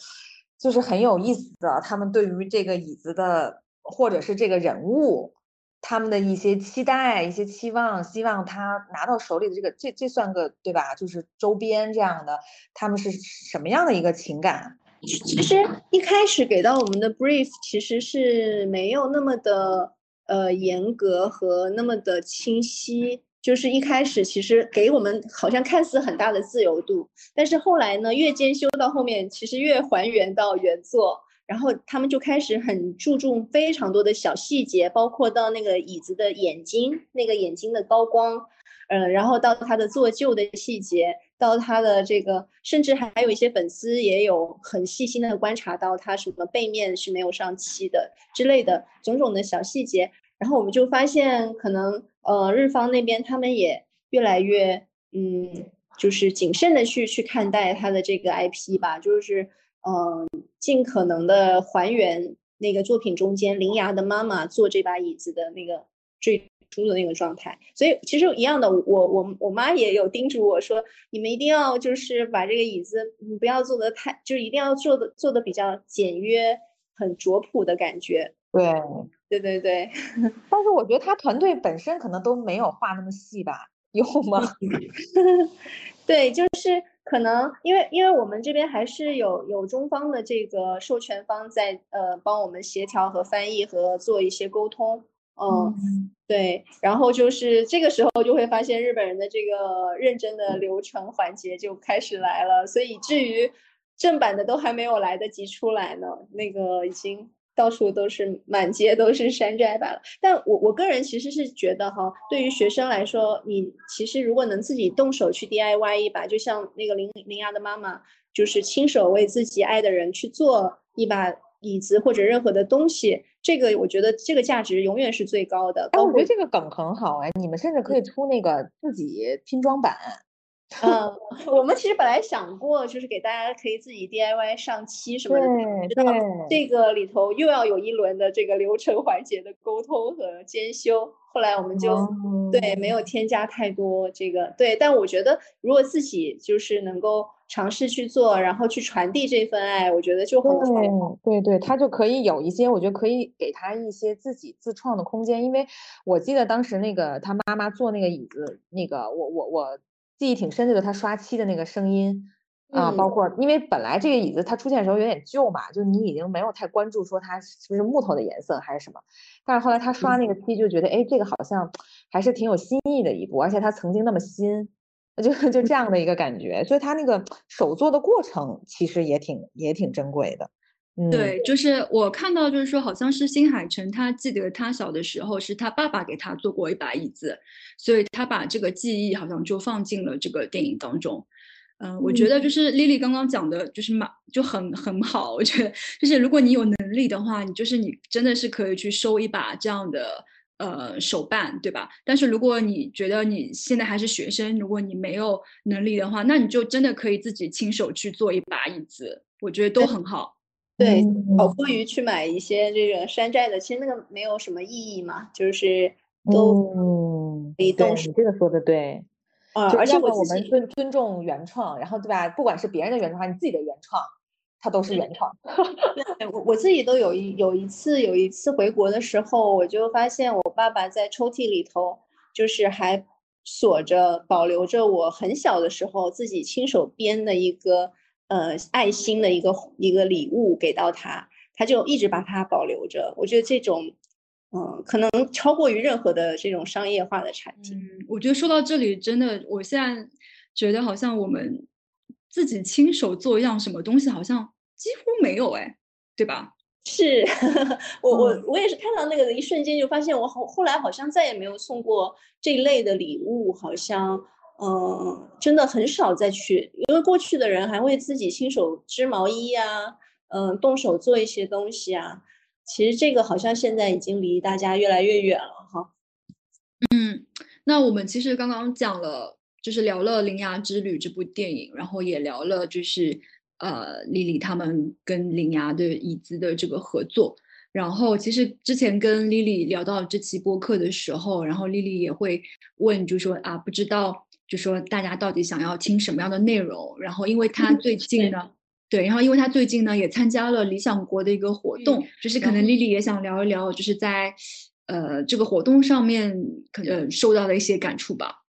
就是很有意思的，他们对于这个椅子的，或者是这个人物？他们的一些期待、一些期望，希望他拿到手里的这个，这这算个对吧？就是周边这样的，他们是什么样的一个情感？其实一开始给到我们的 brief 其实是没有那么的呃严格和那么的清晰，就是一开始其实给我们好像看似很大的自由度，但是后来呢，越兼修到后面，其实越还原到原作。然后他们就开始很注重非常多的小细节，包括到那个椅子的眼睛，那个眼睛的高光，嗯，然后到它的做旧的细节，到它的这个，甚至还有一些粉丝也有很细心的观察到它什么背面是没有上漆的之类的种种的小细节。然后我们就发现，可能呃日方那边他们也越来越嗯，就是谨慎的去去看待他的这个 IP 吧，就是嗯，尽可能的还原那个作品中间林芽的妈妈坐这把椅子的那个最初的那个状态。所以其实一样的，我我我妈也有叮嘱我说，你们一定要就是把这个椅子，你不要做的太，就是一定要做的做的比较简约，很拙朴的感觉。对，对对对。但是我觉得他团队本身可能都没有画那么细吧。有吗？对，就是可能因为因为我们这边还是有有中方的这个授权方在呃帮我们协调和翻译和做一些沟通，嗯，对，然后就是这个时候就会发现日本人的这个认真的流程环节就开始来了，所以至于正版的都还没有来得及出来呢，那个已经。到处都是，满街都是山寨版了。但我我个人其实是觉得哈，对于学生来说，你其实如果能自己动手去 DIY 一把，就像那个林林芽的妈妈，就是亲手为自己爱的人去做一把椅子或者任何的东西，这个我觉得这个价值永远是最高的。哎，我觉得这个梗很好哎，你们甚至可以出那个自己拼装版。嗯，我们其实本来想过，就是给大家可以自己 DIY 上漆什么的，知道这个里头又要有一轮的这个流程环节的沟通和监修。后来我们就对没有添加太多这个对，但我觉得如果自己就是能够尝试去做，然后去传递这份爱，我觉得就很好。对对，他就可以有一些，我觉得可以给他一些自己自创的空间，因为我记得当时那个他妈妈坐那个椅子，那个我我我。记忆挺深的，就他刷漆的那个声音啊，包括因为本来这个椅子它出现的时候有点旧嘛，就你已经没有太关注说它是不是木头的颜色还是什么，但是后来他刷那个漆就觉得，哎，这个好像还是挺有新意的一步，而且它曾经那么新，就就这样的一个感觉，所以他那个手做的过程其实也挺也挺珍贵的。对，就是我看到，就是说，好像是新海诚，他记得他小的时候是他爸爸给他做过一把椅子，所以他把这个记忆好像就放进了这个电影当中。嗯，我觉得就是 Lily 刚刚讲的，就是蛮就很很好。我觉得就是如果你有能力的话，你就是你真的是可以去收一把这样的呃手办，对吧？但是如果你觉得你现在还是学生，如果你没有能力的话，那你就真的可以自己亲手去做一把椅子，我觉得都很好。对，好过于去买一些这个山寨的，其实那个没有什么意义嘛，就是都可以动手。这个说的对，啊，而且我们尊尊重原创，然后对吧？不管是别人的原创，还是你自己的原创，它都是原创。对，我我自己都有一有一次有一次回国的时候，我就发现我爸爸在抽屉里头，就是还锁着保留着我很小的时候自己亲手编的一个。呃，爱心的一个一个礼物给到他，他就一直把它保留着。我觉得这种，嗯，可能超过于任何的这种商业化的产品。嗯，我觉得说到这里，真的，我现在觉得好像我们自己亲手做一样什么东西，好像几乎没有，哎，对吧？是 我我我也是看到那个的一瞬间，就发现我好后来好像再也没有送过这一类的礼物，好像。嗯，真的很少再去，因为过去的人还会自己亲手织毛衣呀，嗯，动手做一些东西啊。其实这个好像现在已经离大家越来越远了哈。嗯，那我们其实刚刚讲了，就是聊了《铃芽之旅》这部电影，然后也聊了就是呃，丽丽他们跟铃芽的椅子的这个合作。然后其实之前跟丽丽聊到这期播客的时候，然后丽丽也会问，就说啊，不知道。就说大家到底想要听什么样的内容？然后因为他最近呢，对，然后因为他最近呢也参加了理想国的一个活动，就是可能丽丽也想聊一聊，就是在呃这个活动上面可能受到的一些感触吧。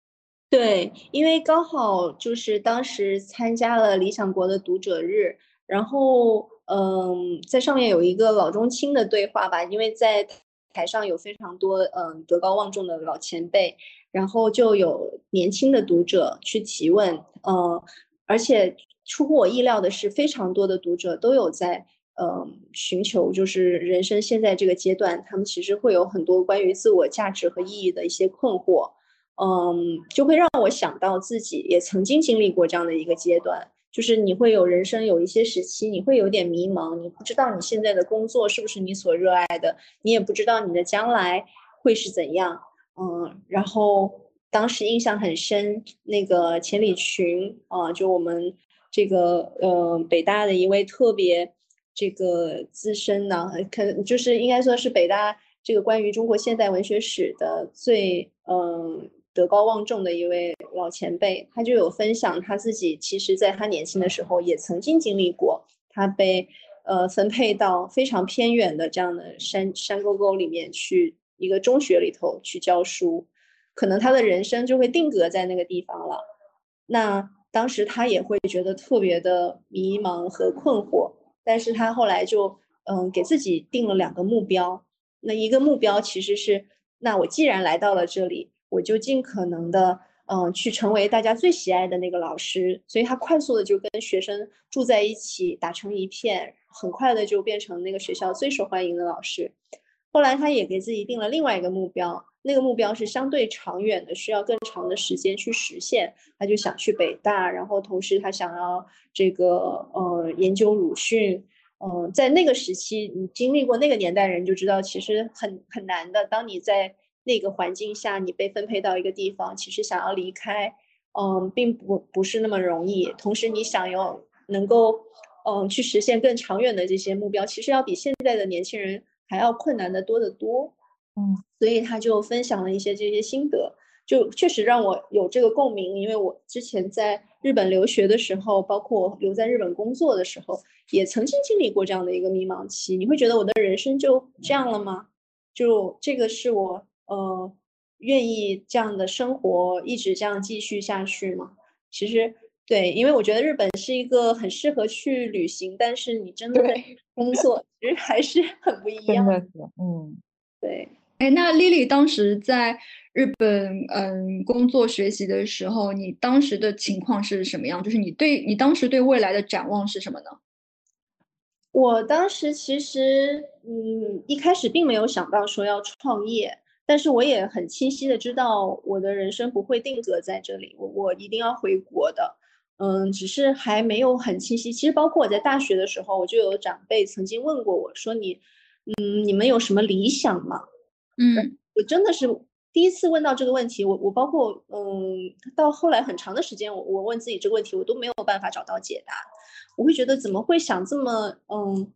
对，因为刚好就是当时参加了理想国的读者日，然后嗯，在上面有一个老中青的对话吧，因为在台上有非常多嗯德高望重的老前辈。然后就有年轻的读者去提问，呃，而且出乎我意料的是，非常多的读者都有在，呃，寻求就是人生现在这个阶段，他们其实会有很多关于自我价值和意义的一些困惑，嗯，就会让我想到自己也曾经经历过这样的一个阶段，就是你会有人生有一些时期，你会有点迷茫，你不知道你现在的工作是不是你所热爱的，你也不知道你的将来会是怎样。嗯，然后当时印象很深，那个钱理群啊，就我们这个呃北大的一位特别这个资深的，可就是应该说是北大这个关于中国现代文学史的最嗯德高望重的一位老前辈，他就有分享他自己，其实在他年轻的时候也曾经经历过，他被呃分配到非常偏远的这样的山山沟沟里面去一个中学里头去教书。可能他的人生就会定格在那个地方了，那当时他也会觉得特别的迷茫和困惑，但是他后来就嗯给自己定了两个目标，那一个目标其实是，那我既然来到了这里，我就尽可能的嗯去成为大家最喜爱的那个老师，所以他快速的就跟学生住在一起，打成一片，很快的就变成那个学校最受欢迎的老师。后来他也给自己定了另外一个目标。那个目标是相对长远的，需要更长的时间去实现。他就想去北大，然后同时他想要这个呃研究鲁迅。嗯，在那个时期，你经历过那个年代人就知道，其实很很难的。当你在那个环境下，你被分配到一个地方，其实想要离开，嗯，并不不是那么容易。同时，你想要能够嗯去实现更长远的这些目标，其实要比现在的年轻人还要困难的多得多。嗯，所以他就分享了一些这些心得，就确实让我有这个共鸣。因为我之前在日本留学的时候，包括留在日本工作的时候，也曾经经历过这样的一个迷茫期。你会觉得我的人生就这样了吗？就这个是我呃愿意这样的生活一直这样继续下去吗？其实对，因为我觉得日本是一个很适合去旅行，但是你真的工作其实还是很不一样。的是，嗯，对。哎，那 Lily 当时在日本嗯工作学习的时候，你当时的情况是什么样？就是你对你当时对未来的展望是什么呢？我当时其实嗯一开始并没有想到说要创业，但是我也很清晰的知道我的人生不会定格在这里，我我一定要回国的。嗯，只是还没有很清晰。其实包括我在大学的时候，我就有长辈曾经问过我说：“你嗯你们有什么理想吗？”嗯，我真的是第一次问到这个问题。我我包括嗯，到后来很长的时间，我我问自己这个问题，我都没有办法找到解答。我会觉得怎么会想这么嗯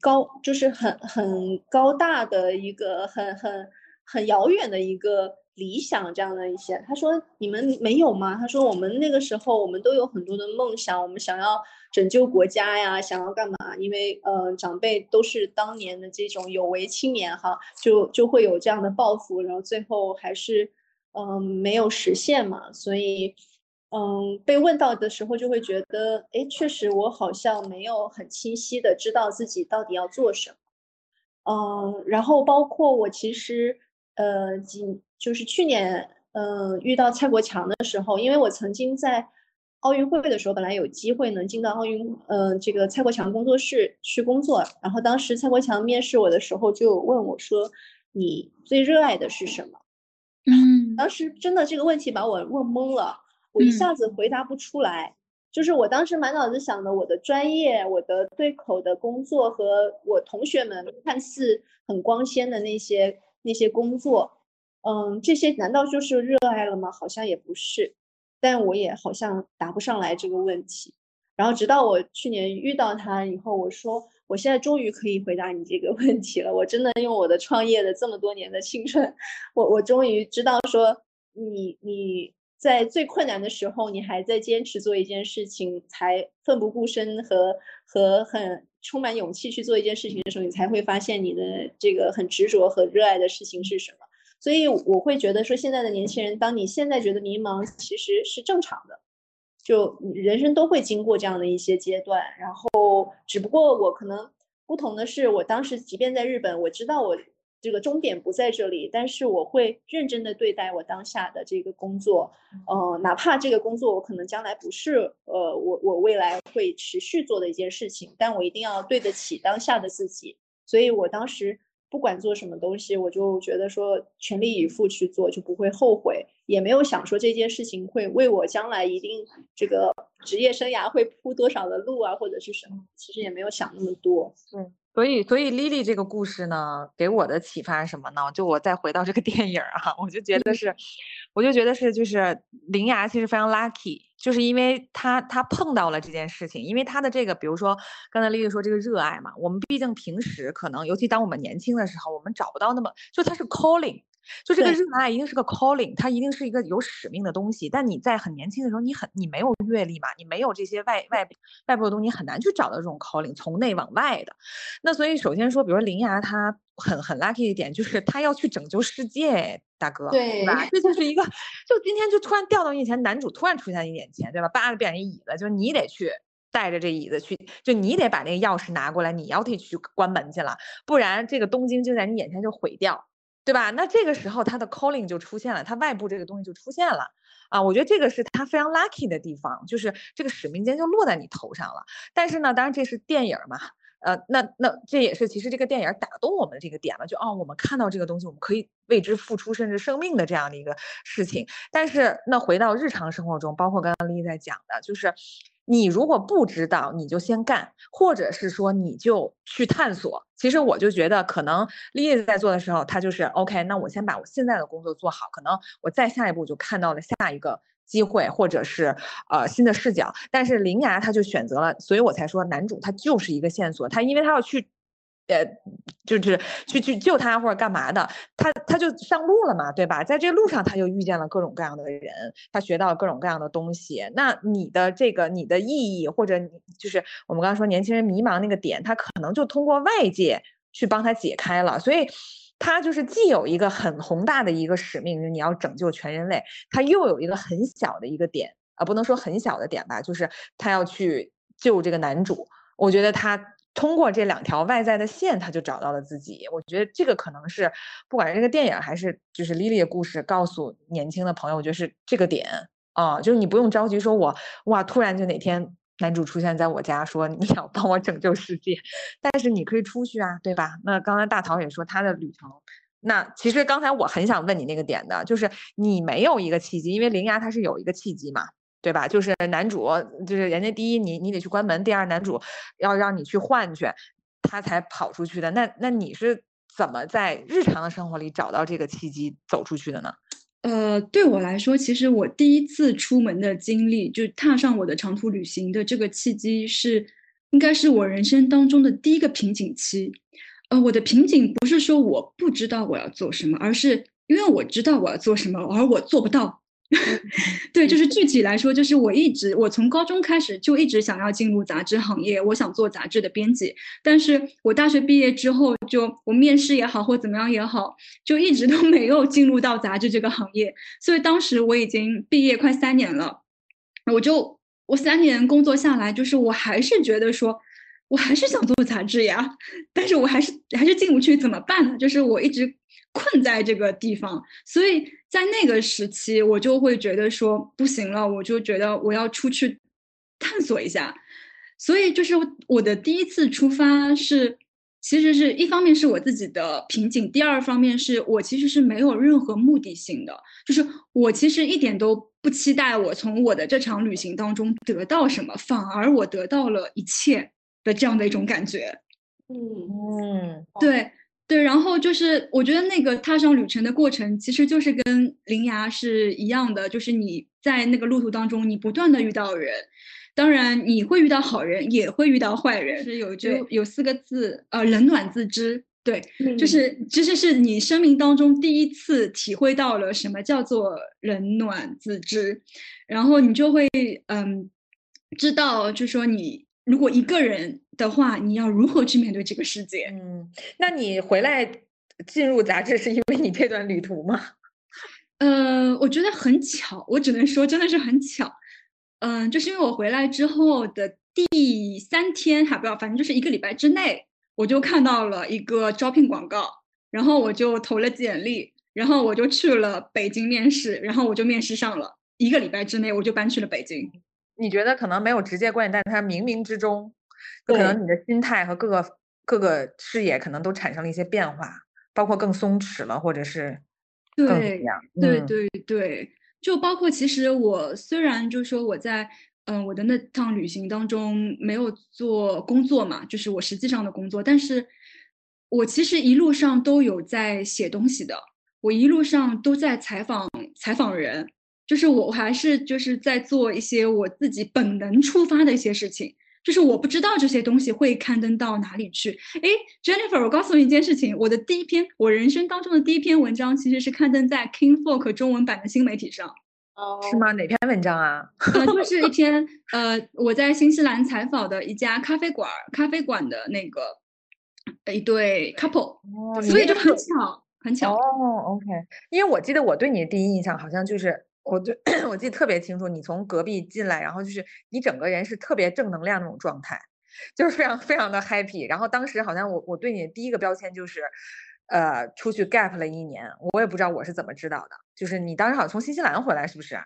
高，就是很很高大的一个很很很遥远的一个。理想这样的一些，他说你们没有吗？他说我们那个时候我们都有很多的梦想，我们想要拯救国家呀，想要干嘛？因为呃长辈都是当年的这种有为青年哈，就就会有这样的抱负，然后最后还是嗯没有实现嘛。所以嗯被问到的时候就会觉得，哎，确实我好像没有很清晰的知道自己到底要做什么。嗯，然后包括我其实呃几。就是去年，嗯，遇到蔡国强的时候，因为我曾经在奥运会的时候，本来有机会能进到奥运，嗯，这个蔡国强工作室去工作。然后当时蔡国强面试我的时候，就问我说：“你最热爱的是什么？”嗯，当时真的这个问题把我问懵了，我一下子回答不出来。就是我当时满脑子想的，我的专业、我的对口的工作和我同学们看似很光鲜的那些那些工作。嗯，这些难道就是热爱了吗？好像也不是，但我也好像答不上来这个问题。然后直到我去年遇到他以后，我说我现在终于可以回答你这个问题了。我真的用我的创业的这么多年的青春，我我终于知道说你你在最困难的时候，你还在坚持做一件事情，才奋不顾身和和很充满勇气去做一件事情的时候，你才会发现你的这个很执着和热爱的事情是什么。所以我会觉得说，现在的年轻人，当你现在觉得迷茫，其实是正常的，就人生都会经过这样的一些阶段。然后，只不过我可能不同的是，我当时即便在日本，我知道我这个终点不在这里，但是我会认真的对待我当下的这个工作，呃，哪怕这个工作我可能将来不是呃我我未来会持续做的一件事情，但我一定要对得起当下的自己。所以我当时。不管做什么东西，我就觉得说全力以赴去做，就不会后悔，也没有想说这件事情会为我将来一定这个职业生涯会铺多少的路啊，或者是什么，其实也没有想那么多。对，所以所以 Lily 这个故事呢，给我的启发是什么呢？就我再回到这个 电影啊，我就觉得是，我就觉得是就是林芽其实非常 lucky，就是因为他他碰到了这件事情，因为他的这个比如说刚才丽丽说这个热爱嘛，我们毕竟平时可能尤其当我们年轻的时候，我们找不到那么就他是 calling。就这个热爱一定是个 calling，它一定是一个有使命的东西。但你在很年轻的时候，你很你没有阅历嘛，你没有这些外外外部的东西，你很难去找到这种 calling，从内往外的。那所以首先说，比如说林芽，她很很 lucky 一点就是她要去拯救世界，大哥，对吧？这就是一个，就今天就突然掉到眼前，男主突然出现你眼前，对吧？叭就变成一椅子，就是你得去带着这椅子去，就你得把那个钥匙拿过来，你要得去关门去了，不然这个东京就在你眼前就毁掉。对吧？那这个时候他的 calling 就出现了，他外部这个东西就出现了啊！我觉得这个是他非常 lucky 的地方，就是这个使命间就落在你头上了。但是呢，当然这是电影嘛，呃，那那这也是其实这个电影打动我们的这个点了，就哦，我们看到这个东西，我们可以为之付出甚至生命的这样的一个事情。但是那回到日常生活中，包括刚刚丽丽在讲的，就是。你如果不知道，你就先干，或者是说你就去探索。其实我就觉得，可能丽丽在做的时候，她就是 OK。那我先把我现在的工作做好，可能我再下一步就看到了下一个机会，或者是呃新的视角。但是林芽她就选择了，所以我才说男主他就是一个线索，他因为他要去。呃，就是去去救他或者干嘛的，他他就上路了嘛，对吧？在这路上，他就遇见了各种各样的人，他学到各种各样的东西。那你的这个你的意义，或者你就是我们刚刚说年轻人迷茫那个点，他可能就通过外界去帮他解开了。所以，他就是既有一个很宏大的一个使命，就是你要拯救全人类，他又有一个很小的一个点啊，不能说很小的点吧，就是他要去救这个男主。我觉得他。通过这两条外在的线，他就找到了自己。我觉得这个可能是，不管是这个电影还是就是莉莉的故事，告诉年轻的朋友，我觉得是这个点啊，就是你不用着急说，我哇，突然就哪天男主出现在我家，说你要帮我拯救世界，但是你可以出去啊，对吧？那刚才大陶也说他的旅程，那其实刚才我很想问你那个点的，就是你没有一个契机，因为灵牙他是有一个契机嘛。对吧？就是男主，就是人家第一，你你得去关门；第二，男主要让你去换去，他才跑出去的。那那你是怎么在日常的生活里找到这个契机走出去的呢？呃，对我来说，其实我第一次出门的经历，就踏上我的长途旅行的这个契机，是应该是我人生当中的第一个瓶颈期。呃，我的瓶颈不是说我不知道我要做什么，而是因为我知道我要做什么，而我做不到。对，就是具体来说，就是我一直，我从高中开始就一直想要进入杂志行业，我想做杂志的编辑。但是我大学毕业之后，就我面试也好，或怎么样也好，就一直都 没有进入到杂志这个行业。所以当时我已经毕业快三年了，我就我三年工作下来，就是我还是觉得说，我还是想做杂志呀，但是我还是还是进不去，怎么办呢？就是我一直。困在这个地方，所以在那个时期，我就会觉得说不行了，我就觉得我要出去探索一下。所以就是我的第一次出发是，其实是一方面是我自己的瓶颈，第二方面是我其实是没有任何目的性的，就是我其实一点都不期待我从我的这场旅行当中得到什么，反而我得到了一切的这样的一种感觉。嗯嗯，对。对，然后就是我觉得那个踏上旅程的过程，其实就是跟灵牙是一样的，就是你在那个路途当中，你不断的遇到人，当然你会遇到好人，也会遇到坏人。是有就有四个字，呃，冷暖自知。对，就是其实是你生命当中第一次体会到了什么叫做冷暖自知，然后你就会嗯，知道就说你如果一个人。的话，你要如何去面对这个世界？嗯，那你回来进入杂志是因为你这段旅途吗？呃，我觉得很巧，我只能说真的是很巧。嗯，就是因为我回来之后的第三天，还不要，反正就是一个礼拜之内，我就看到了一个招聘广告，然后我就投了简历，然后我就去了北京面试，然后我就面试上了。一个礼拜之内，我就搬去了北京。你觉得可能没有直接关系，但它冥冥之中。可能你的心态和各个各个视野可能都产生了一些变化，包括更松弛了，或者是更怎么样？对对对，就包括其实我虽然就说我在嗯我的那趟旅行当中没有做工作嘛，就是我实际上的工作，但是我其实一路上都有在写东西的，我一路上都在采访采访人，就是我还是就是在做一些我自己本能出发的一些事情。就是我不知道这些东西会刊登到哪里去。哎，Jennifer，我告诉你一件事情，我的第一篇，我人生当中的第一篇文章，其实是刊登在 King Folk 中文版的新媒体上。哦，是吗？哪篇文章啊？呃，就是一篇呃，我在新西兰采访的一家咖啡馆，咖啡馆的那个一对 couple，所以就很巧，很巧。哦，OK，因为我记得我对你的第一印象好像就是。我就 我记得特别清楚，你从隔壁进来，然后就是你整个人是特别正能量那种状态，就是非常非常的 happy。然后当时好像我我对你的第一个标签就是，呃，出去 gap 了一年，我也不知道我是怎么知道的，就是你当时好像从新西兰回来，是不是？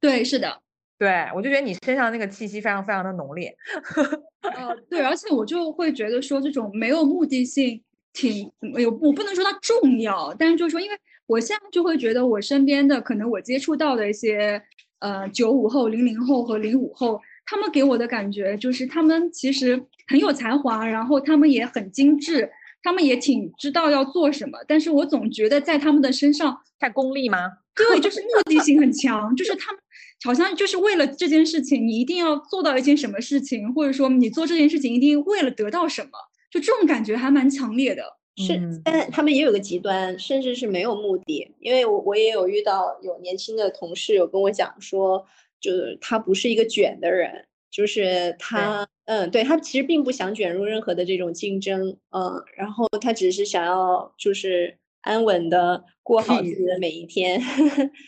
对，是的。对，我就觉得你身上那个气息非常非常的浓烈。呃，对，而且我就会觉得说这种没有目的性挺怎么有，我不能说它重要，但是就是说因为。我现在就会觉得，我身边的可能我接触到的一些，呃，九五后、零零后和零五后，他们给我的感觉就是，他们其实很有才华，然后他们也很精致，他们也挺知道要做什么。但是我总觉得在他们的身上太功利吗？对，就是目的性很强，就是他们好像就是为了这件事情，你一定要做到一件什么事情，或者说你做这件事情一定为了得到什么，就这种感觉还蛮强烈的。是，但他们也有个极端，甚至是没有目的。因为我我也有遇到有年轻的同事有跟我讲说，就是他不是一个卷的人，就是他，嗯，对他其实并不想卷入任何的这种竞争，嗯，然后他只是想要就是安稳的过好自己的每一天。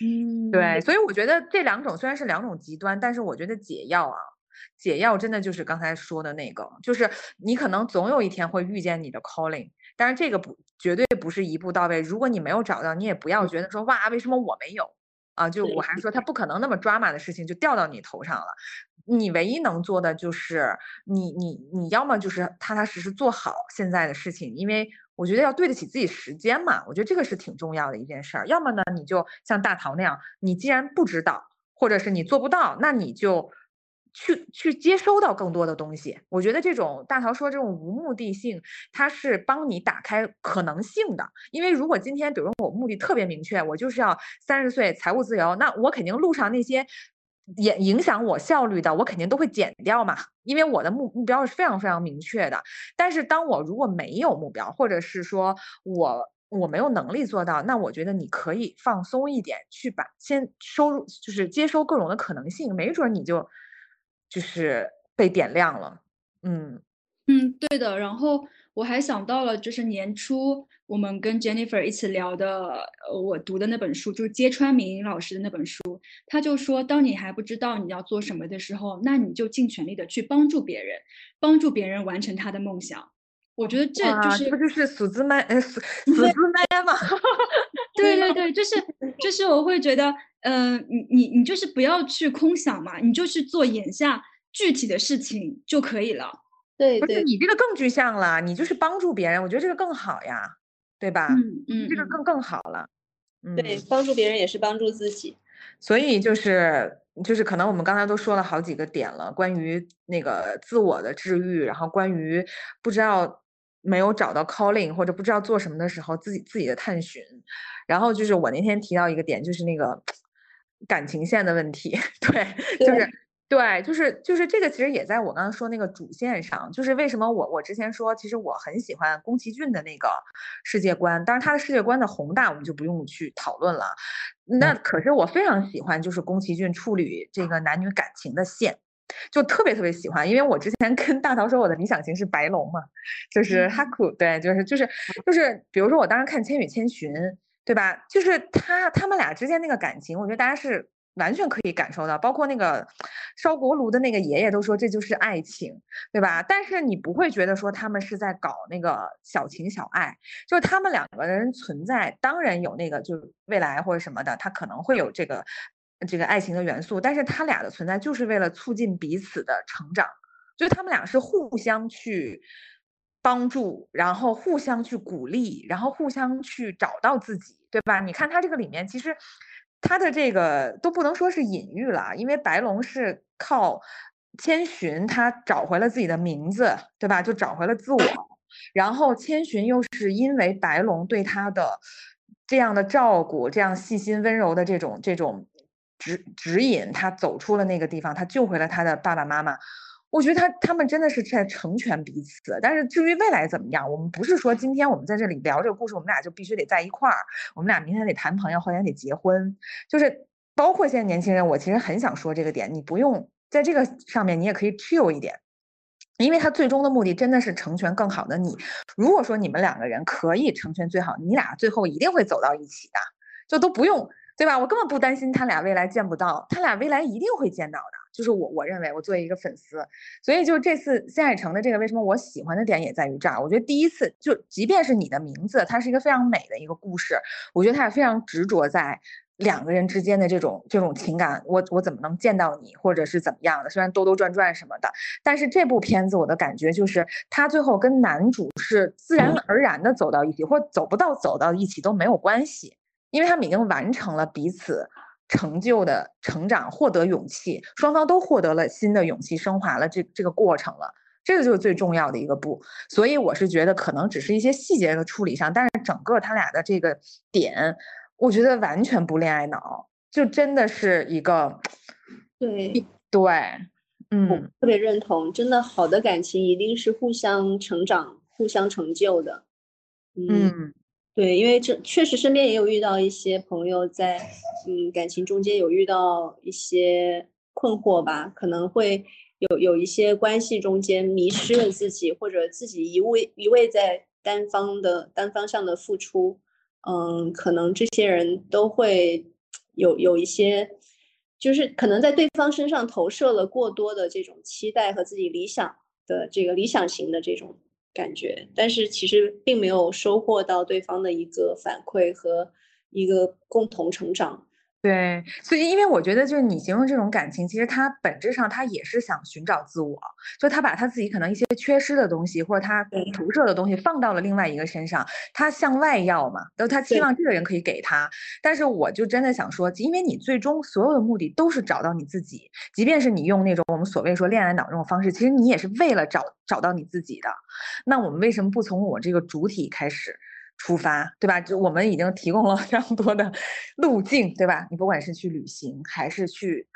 嗯，对，所以我觉得这两种虽然是两种极端，但是我觉得解药啊。解药真的就是刚才说的那个，就是你可能总有一天会遇见你的 calling，但是这个不绝对不是一步到位。如果你没有找到，你也不要觉得说哇，为什么我没有啊？就我还说他不可能那么抓马的事情就掉到你头上了。你唯一能做的就是你你你要么就是踏踏实实做好现在的事情，因为我觉得要对得起自己时间嘛，我觉得这个是挺重要的一件事儿。要么呢，你就像大桃那样，你既然不知道，或者是你做不到，那你就。去去接收到更多的东西，我觉得这种大桃说这种无目的性，它是帮你打开可能性的。因为如果今天，比如说我目的特别明确，我就是要三十岁财务自由，那我肯定路上那些也影响我效率的，我肯定都会减掉嘛。因为我的目目标是非常非常明确的。但是当我如果没有目标，或者是说我我没有能力做到，那我觉得你可以放松一点，去把先收入，就是接收各种的可能性，没准你就。就是被点亮了，嗯嗯，对的。然后我还想到了，就是年初我们跟 Jennifer 一起聊的，我读的那本书，就是揭川明老师的那本书。他就说，当你还不知道你要做什么的时候，那你就尽全力的去帮助别人，帮助别人完成他的梦想。我觉得这就是不就是数字麦，呃，数数字麦吗？对对对，就是就是我会觉得。嗯，你你你就是不要去空想嘛，你就去做眼下具体的事情就可以了。对，不是你这个更具象了，你就是帮助别人，我觉得这个更好呀，对吧？嗯嗯，这个更更好了。对，帮助别人也是帮助自己。所以就是就是可能我们刚才都说了好几个点了，关于那个自我的治愈，然后关于不知道没有找到 calling 或者不知道做什么的时候自己自己的探寻，然后就是我那天提到一个点，就是那个。感情线的问题，对，就是对，就是就是这个，其实也在我刚刚说那个主线上。就是为什么我我之前说，其实我很喜欢宫崎骏的那个世界观，当然他的世界观的宏大，我们就不用去讨论了。那可是我非常喜欢，就是宫崎骏处理这个男女感情的线，就特别特别喜欢。因为我之前跟大桃说，我的理想型是白龙嘛，就是哈库，对，就是就是就是，比如说我当时看《千与千寻》。对吧？就是他他们俩之间那个感情，我觉得大家是完全可以感受到。包括那个烧锅炉的那个爷爷都说这就是爱情，对吧？但是你不会觉得说他们是在搞那个小情小爱，就是他们两个人存在，当然有那个就是未来或者什么的，他可能会有这个这个爱情的元素，但是他俩的存在就是为了促进彼此的成长，就是他们俩是互相去。帮助，然后互相去鼓励，然后互相去找到自己，对吧？你看他这个里面，其实他的这个都不能说是隐喻了，因为白龙是靠千寻他找回了自己的名字，对吧？就找回了自我，然后千寻又是因为白龙对他的这样的照顾，这样细心温柔的这种这种指指引，他走出了那个地方，他救回了他的爸爸妈妈。我觉得他他们真的是在成全彼此。但是至于未来怎么样，我们不是说今天我们在这里聊这个故事，我们俩就必须得在一块儿，我们俩明天得谈朋友，后天得结婚。就是包括现在年轻人，我其实很想说这个点，你不用在这个上面，你也可以 chill 一点。因为他最终的目的真的是成全更好的你。如果说你们两个人可以成全最好，你俩最后一定会走到一起的，就都不用，对吧？我根本不担心他俩未来见不到，他俩未来一定会见到的。就是我我认为，我作为一个粉丝，所以就这次新海诚的这个，为什么我喜欢的点也在于这儿。我觉得第一次就即便是你的名字，它是一个非常美的一个故事，我觉得他也非常执着在。两个人之间的这种这种情感，我我怎么能见到你，或者是怎么样的？虽然兜兜转转什么的，但是这部片子我的感觉就是，他最后跟男主是自然而然的走到一起，或走不到走到一起都没有关系，因为他们已经完成了彼此成就的成长，获得勇气，双方都获得了新的勇气，升华了这这个过程了，这个就是最重要的一个步。所以我是觉得，可能只是一些细节的处理上，但是整个他俩的这个点。我觉得完全不恋爱脑，就真的是一个，对对，嗯，特别认同。真的好的感情一定是互相成长、互相成就的。嗯，对，因为这确实身边也有遇到一些朋友在嗯感情中间有遇到一些困惑吧，可能会有有一些关系中间迷失了自己，或者自己一味一味在单方的单方向的付出。嗯，可能这些人都会有有一些，就是可能在对方身上投射了过多的这种期待和自己理想的这个理想型的这种感觉，但是其实并没有收获到对方的一个反馈和一个共同成长。对，所以因为我觉得，就是你形容这种感情，其实他本质上他也是想寻找自我，就他把他自己可能一些缺失的东西，或者他投射的东西放到了另外一个身上，他向外要嘛，都他期望这个人可以给他。但是我就真的想说，因为你最终所有的目的都是找到你自己，即便是你用那种我们所谓说恋爱脑这种方式，其实你也是为了找找到你自己的。那我们为什么不从我这个主体开始？出发，对吧？就我们已经提供了非常多的路径，对吧？你不管是去旅行，还是去，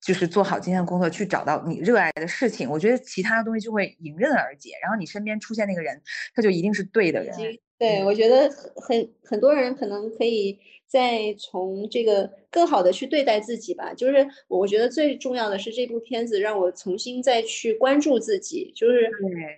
就是做好今天的工作，去找到你热爱的事情，我觉得其他的东西就会迎刃而解。然后你身边出现那个人，他就一定是对的人。对，我觉得很很多人可能可以再从这个更好的去对待自己吧。就是我觉得最重要的是这部片子让我重新再去关注自己，就是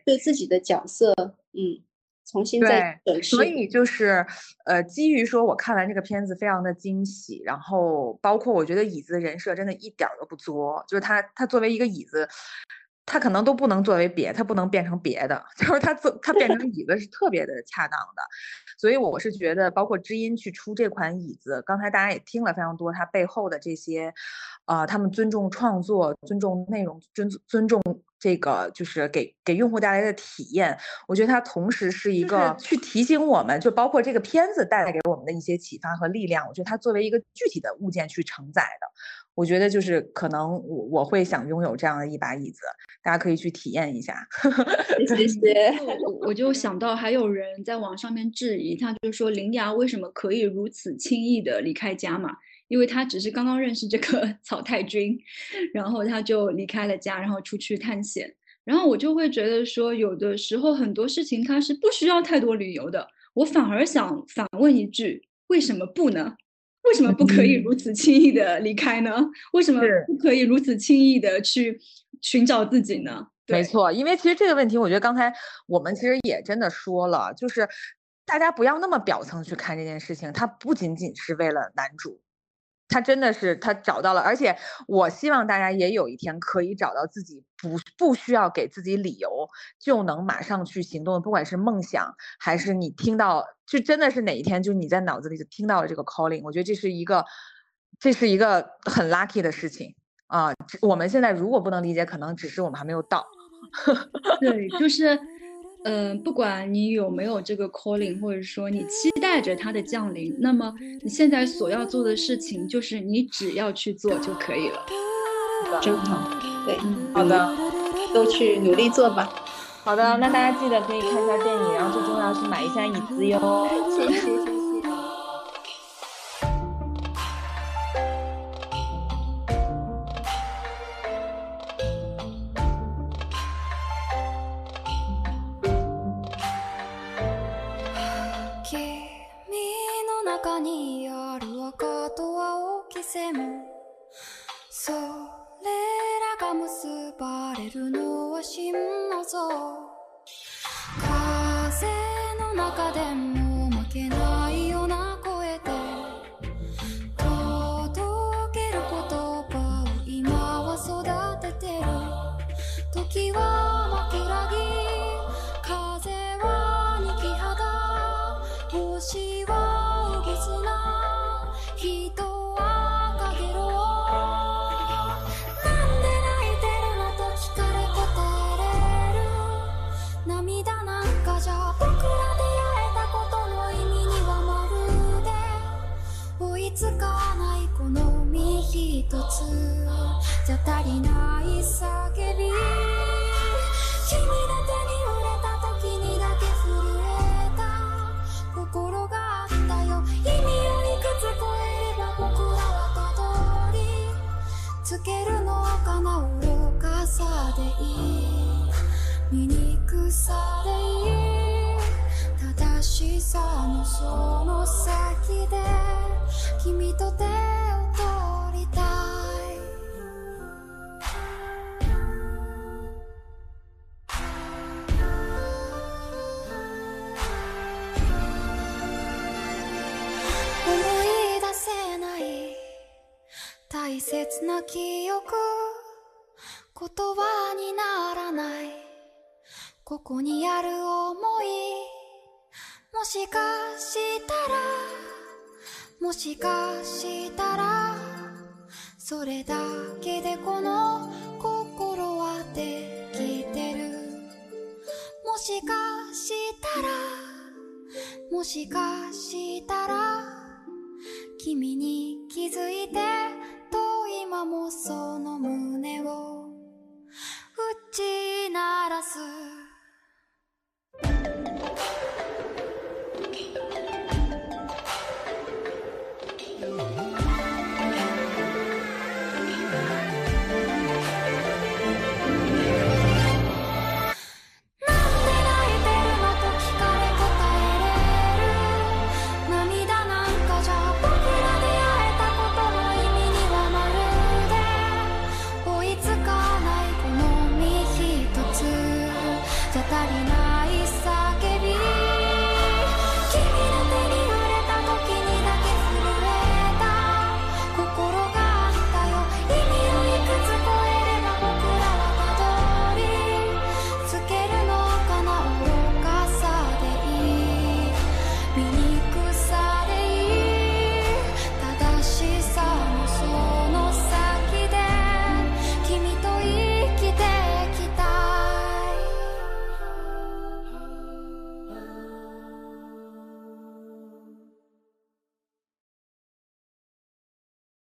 对自己的角色，嗯。重新再对，所以就是，呃，基于说我看完这个片子非常的惊喜，然后包括我觉得椅子的人设真的一点都不作，就是他他作为一个椅子，他可能都不能作为别，他不能变成别的，就是他做他变成椅子是特别的恰当的，所以我是觉得，包括知音去出这款椅子，刚才大家也听了非常多，它背后的这些，呃，他们尊重创作，尊重内容，尊尊重。这个就是给给用户带来的体验，我觉得它同时是一个去提醒我们，就包括这个片子带来给我们的一些启发和力量。我觉得它作为一个具体的物件去承载的，我觉得就是可能我我会想拥有这样的一把椅子，大家可以去体验一下。谢谢。我就想到还有人在网上面质疑，他就说林芽为什么可以如此轻易的离开家嘛？因为他只是刚刚认识这个 草太君，然后他就离开了家，然后出去探险。然后我就会觉得说，有的时候很多事情他是不需要太多理由的。我反而想反问一句：为什么不呢？为什么不可以如此轻易的离开呢？为什么不可以如此轻易的去寻找自己呢？没错，因为其实这个问题，我觉得刚才我们其实也真的说了，就是大家不要那么表层去看这件事情，它不仅仅是为了男主。他真的是他找到了，而且我希望大家也有一天可以找到自己不不需要给自己理由就能马上去行动，不管是梦想还是你听到，就真的是哪一天就你在脑子里就听到了这个 calling，我觉得这是一个这是一个很 lucky 的事情啊。我们现在如果不能理解，可能只是我们还没有到。对，就是。嗯，不管你有没有这个 calling，或者说你期待着它的降临，那么你现在所要做的事情就是你只要去做就可以了。真好，对，好的，都去努力做吧。好的，那大家记得可以看一下电影，然后最重要是买一下椅子哟。谢 谢谢谢。さのその先で君と手を取りたい。思い出せない大切な記憶。言葉にならない。ここにある想い。もしかしたらもしかしたらそれだけでこの心はできてる。もしかしたらもしかしたら君に気づいてと今もその胸を打ち鳴らす。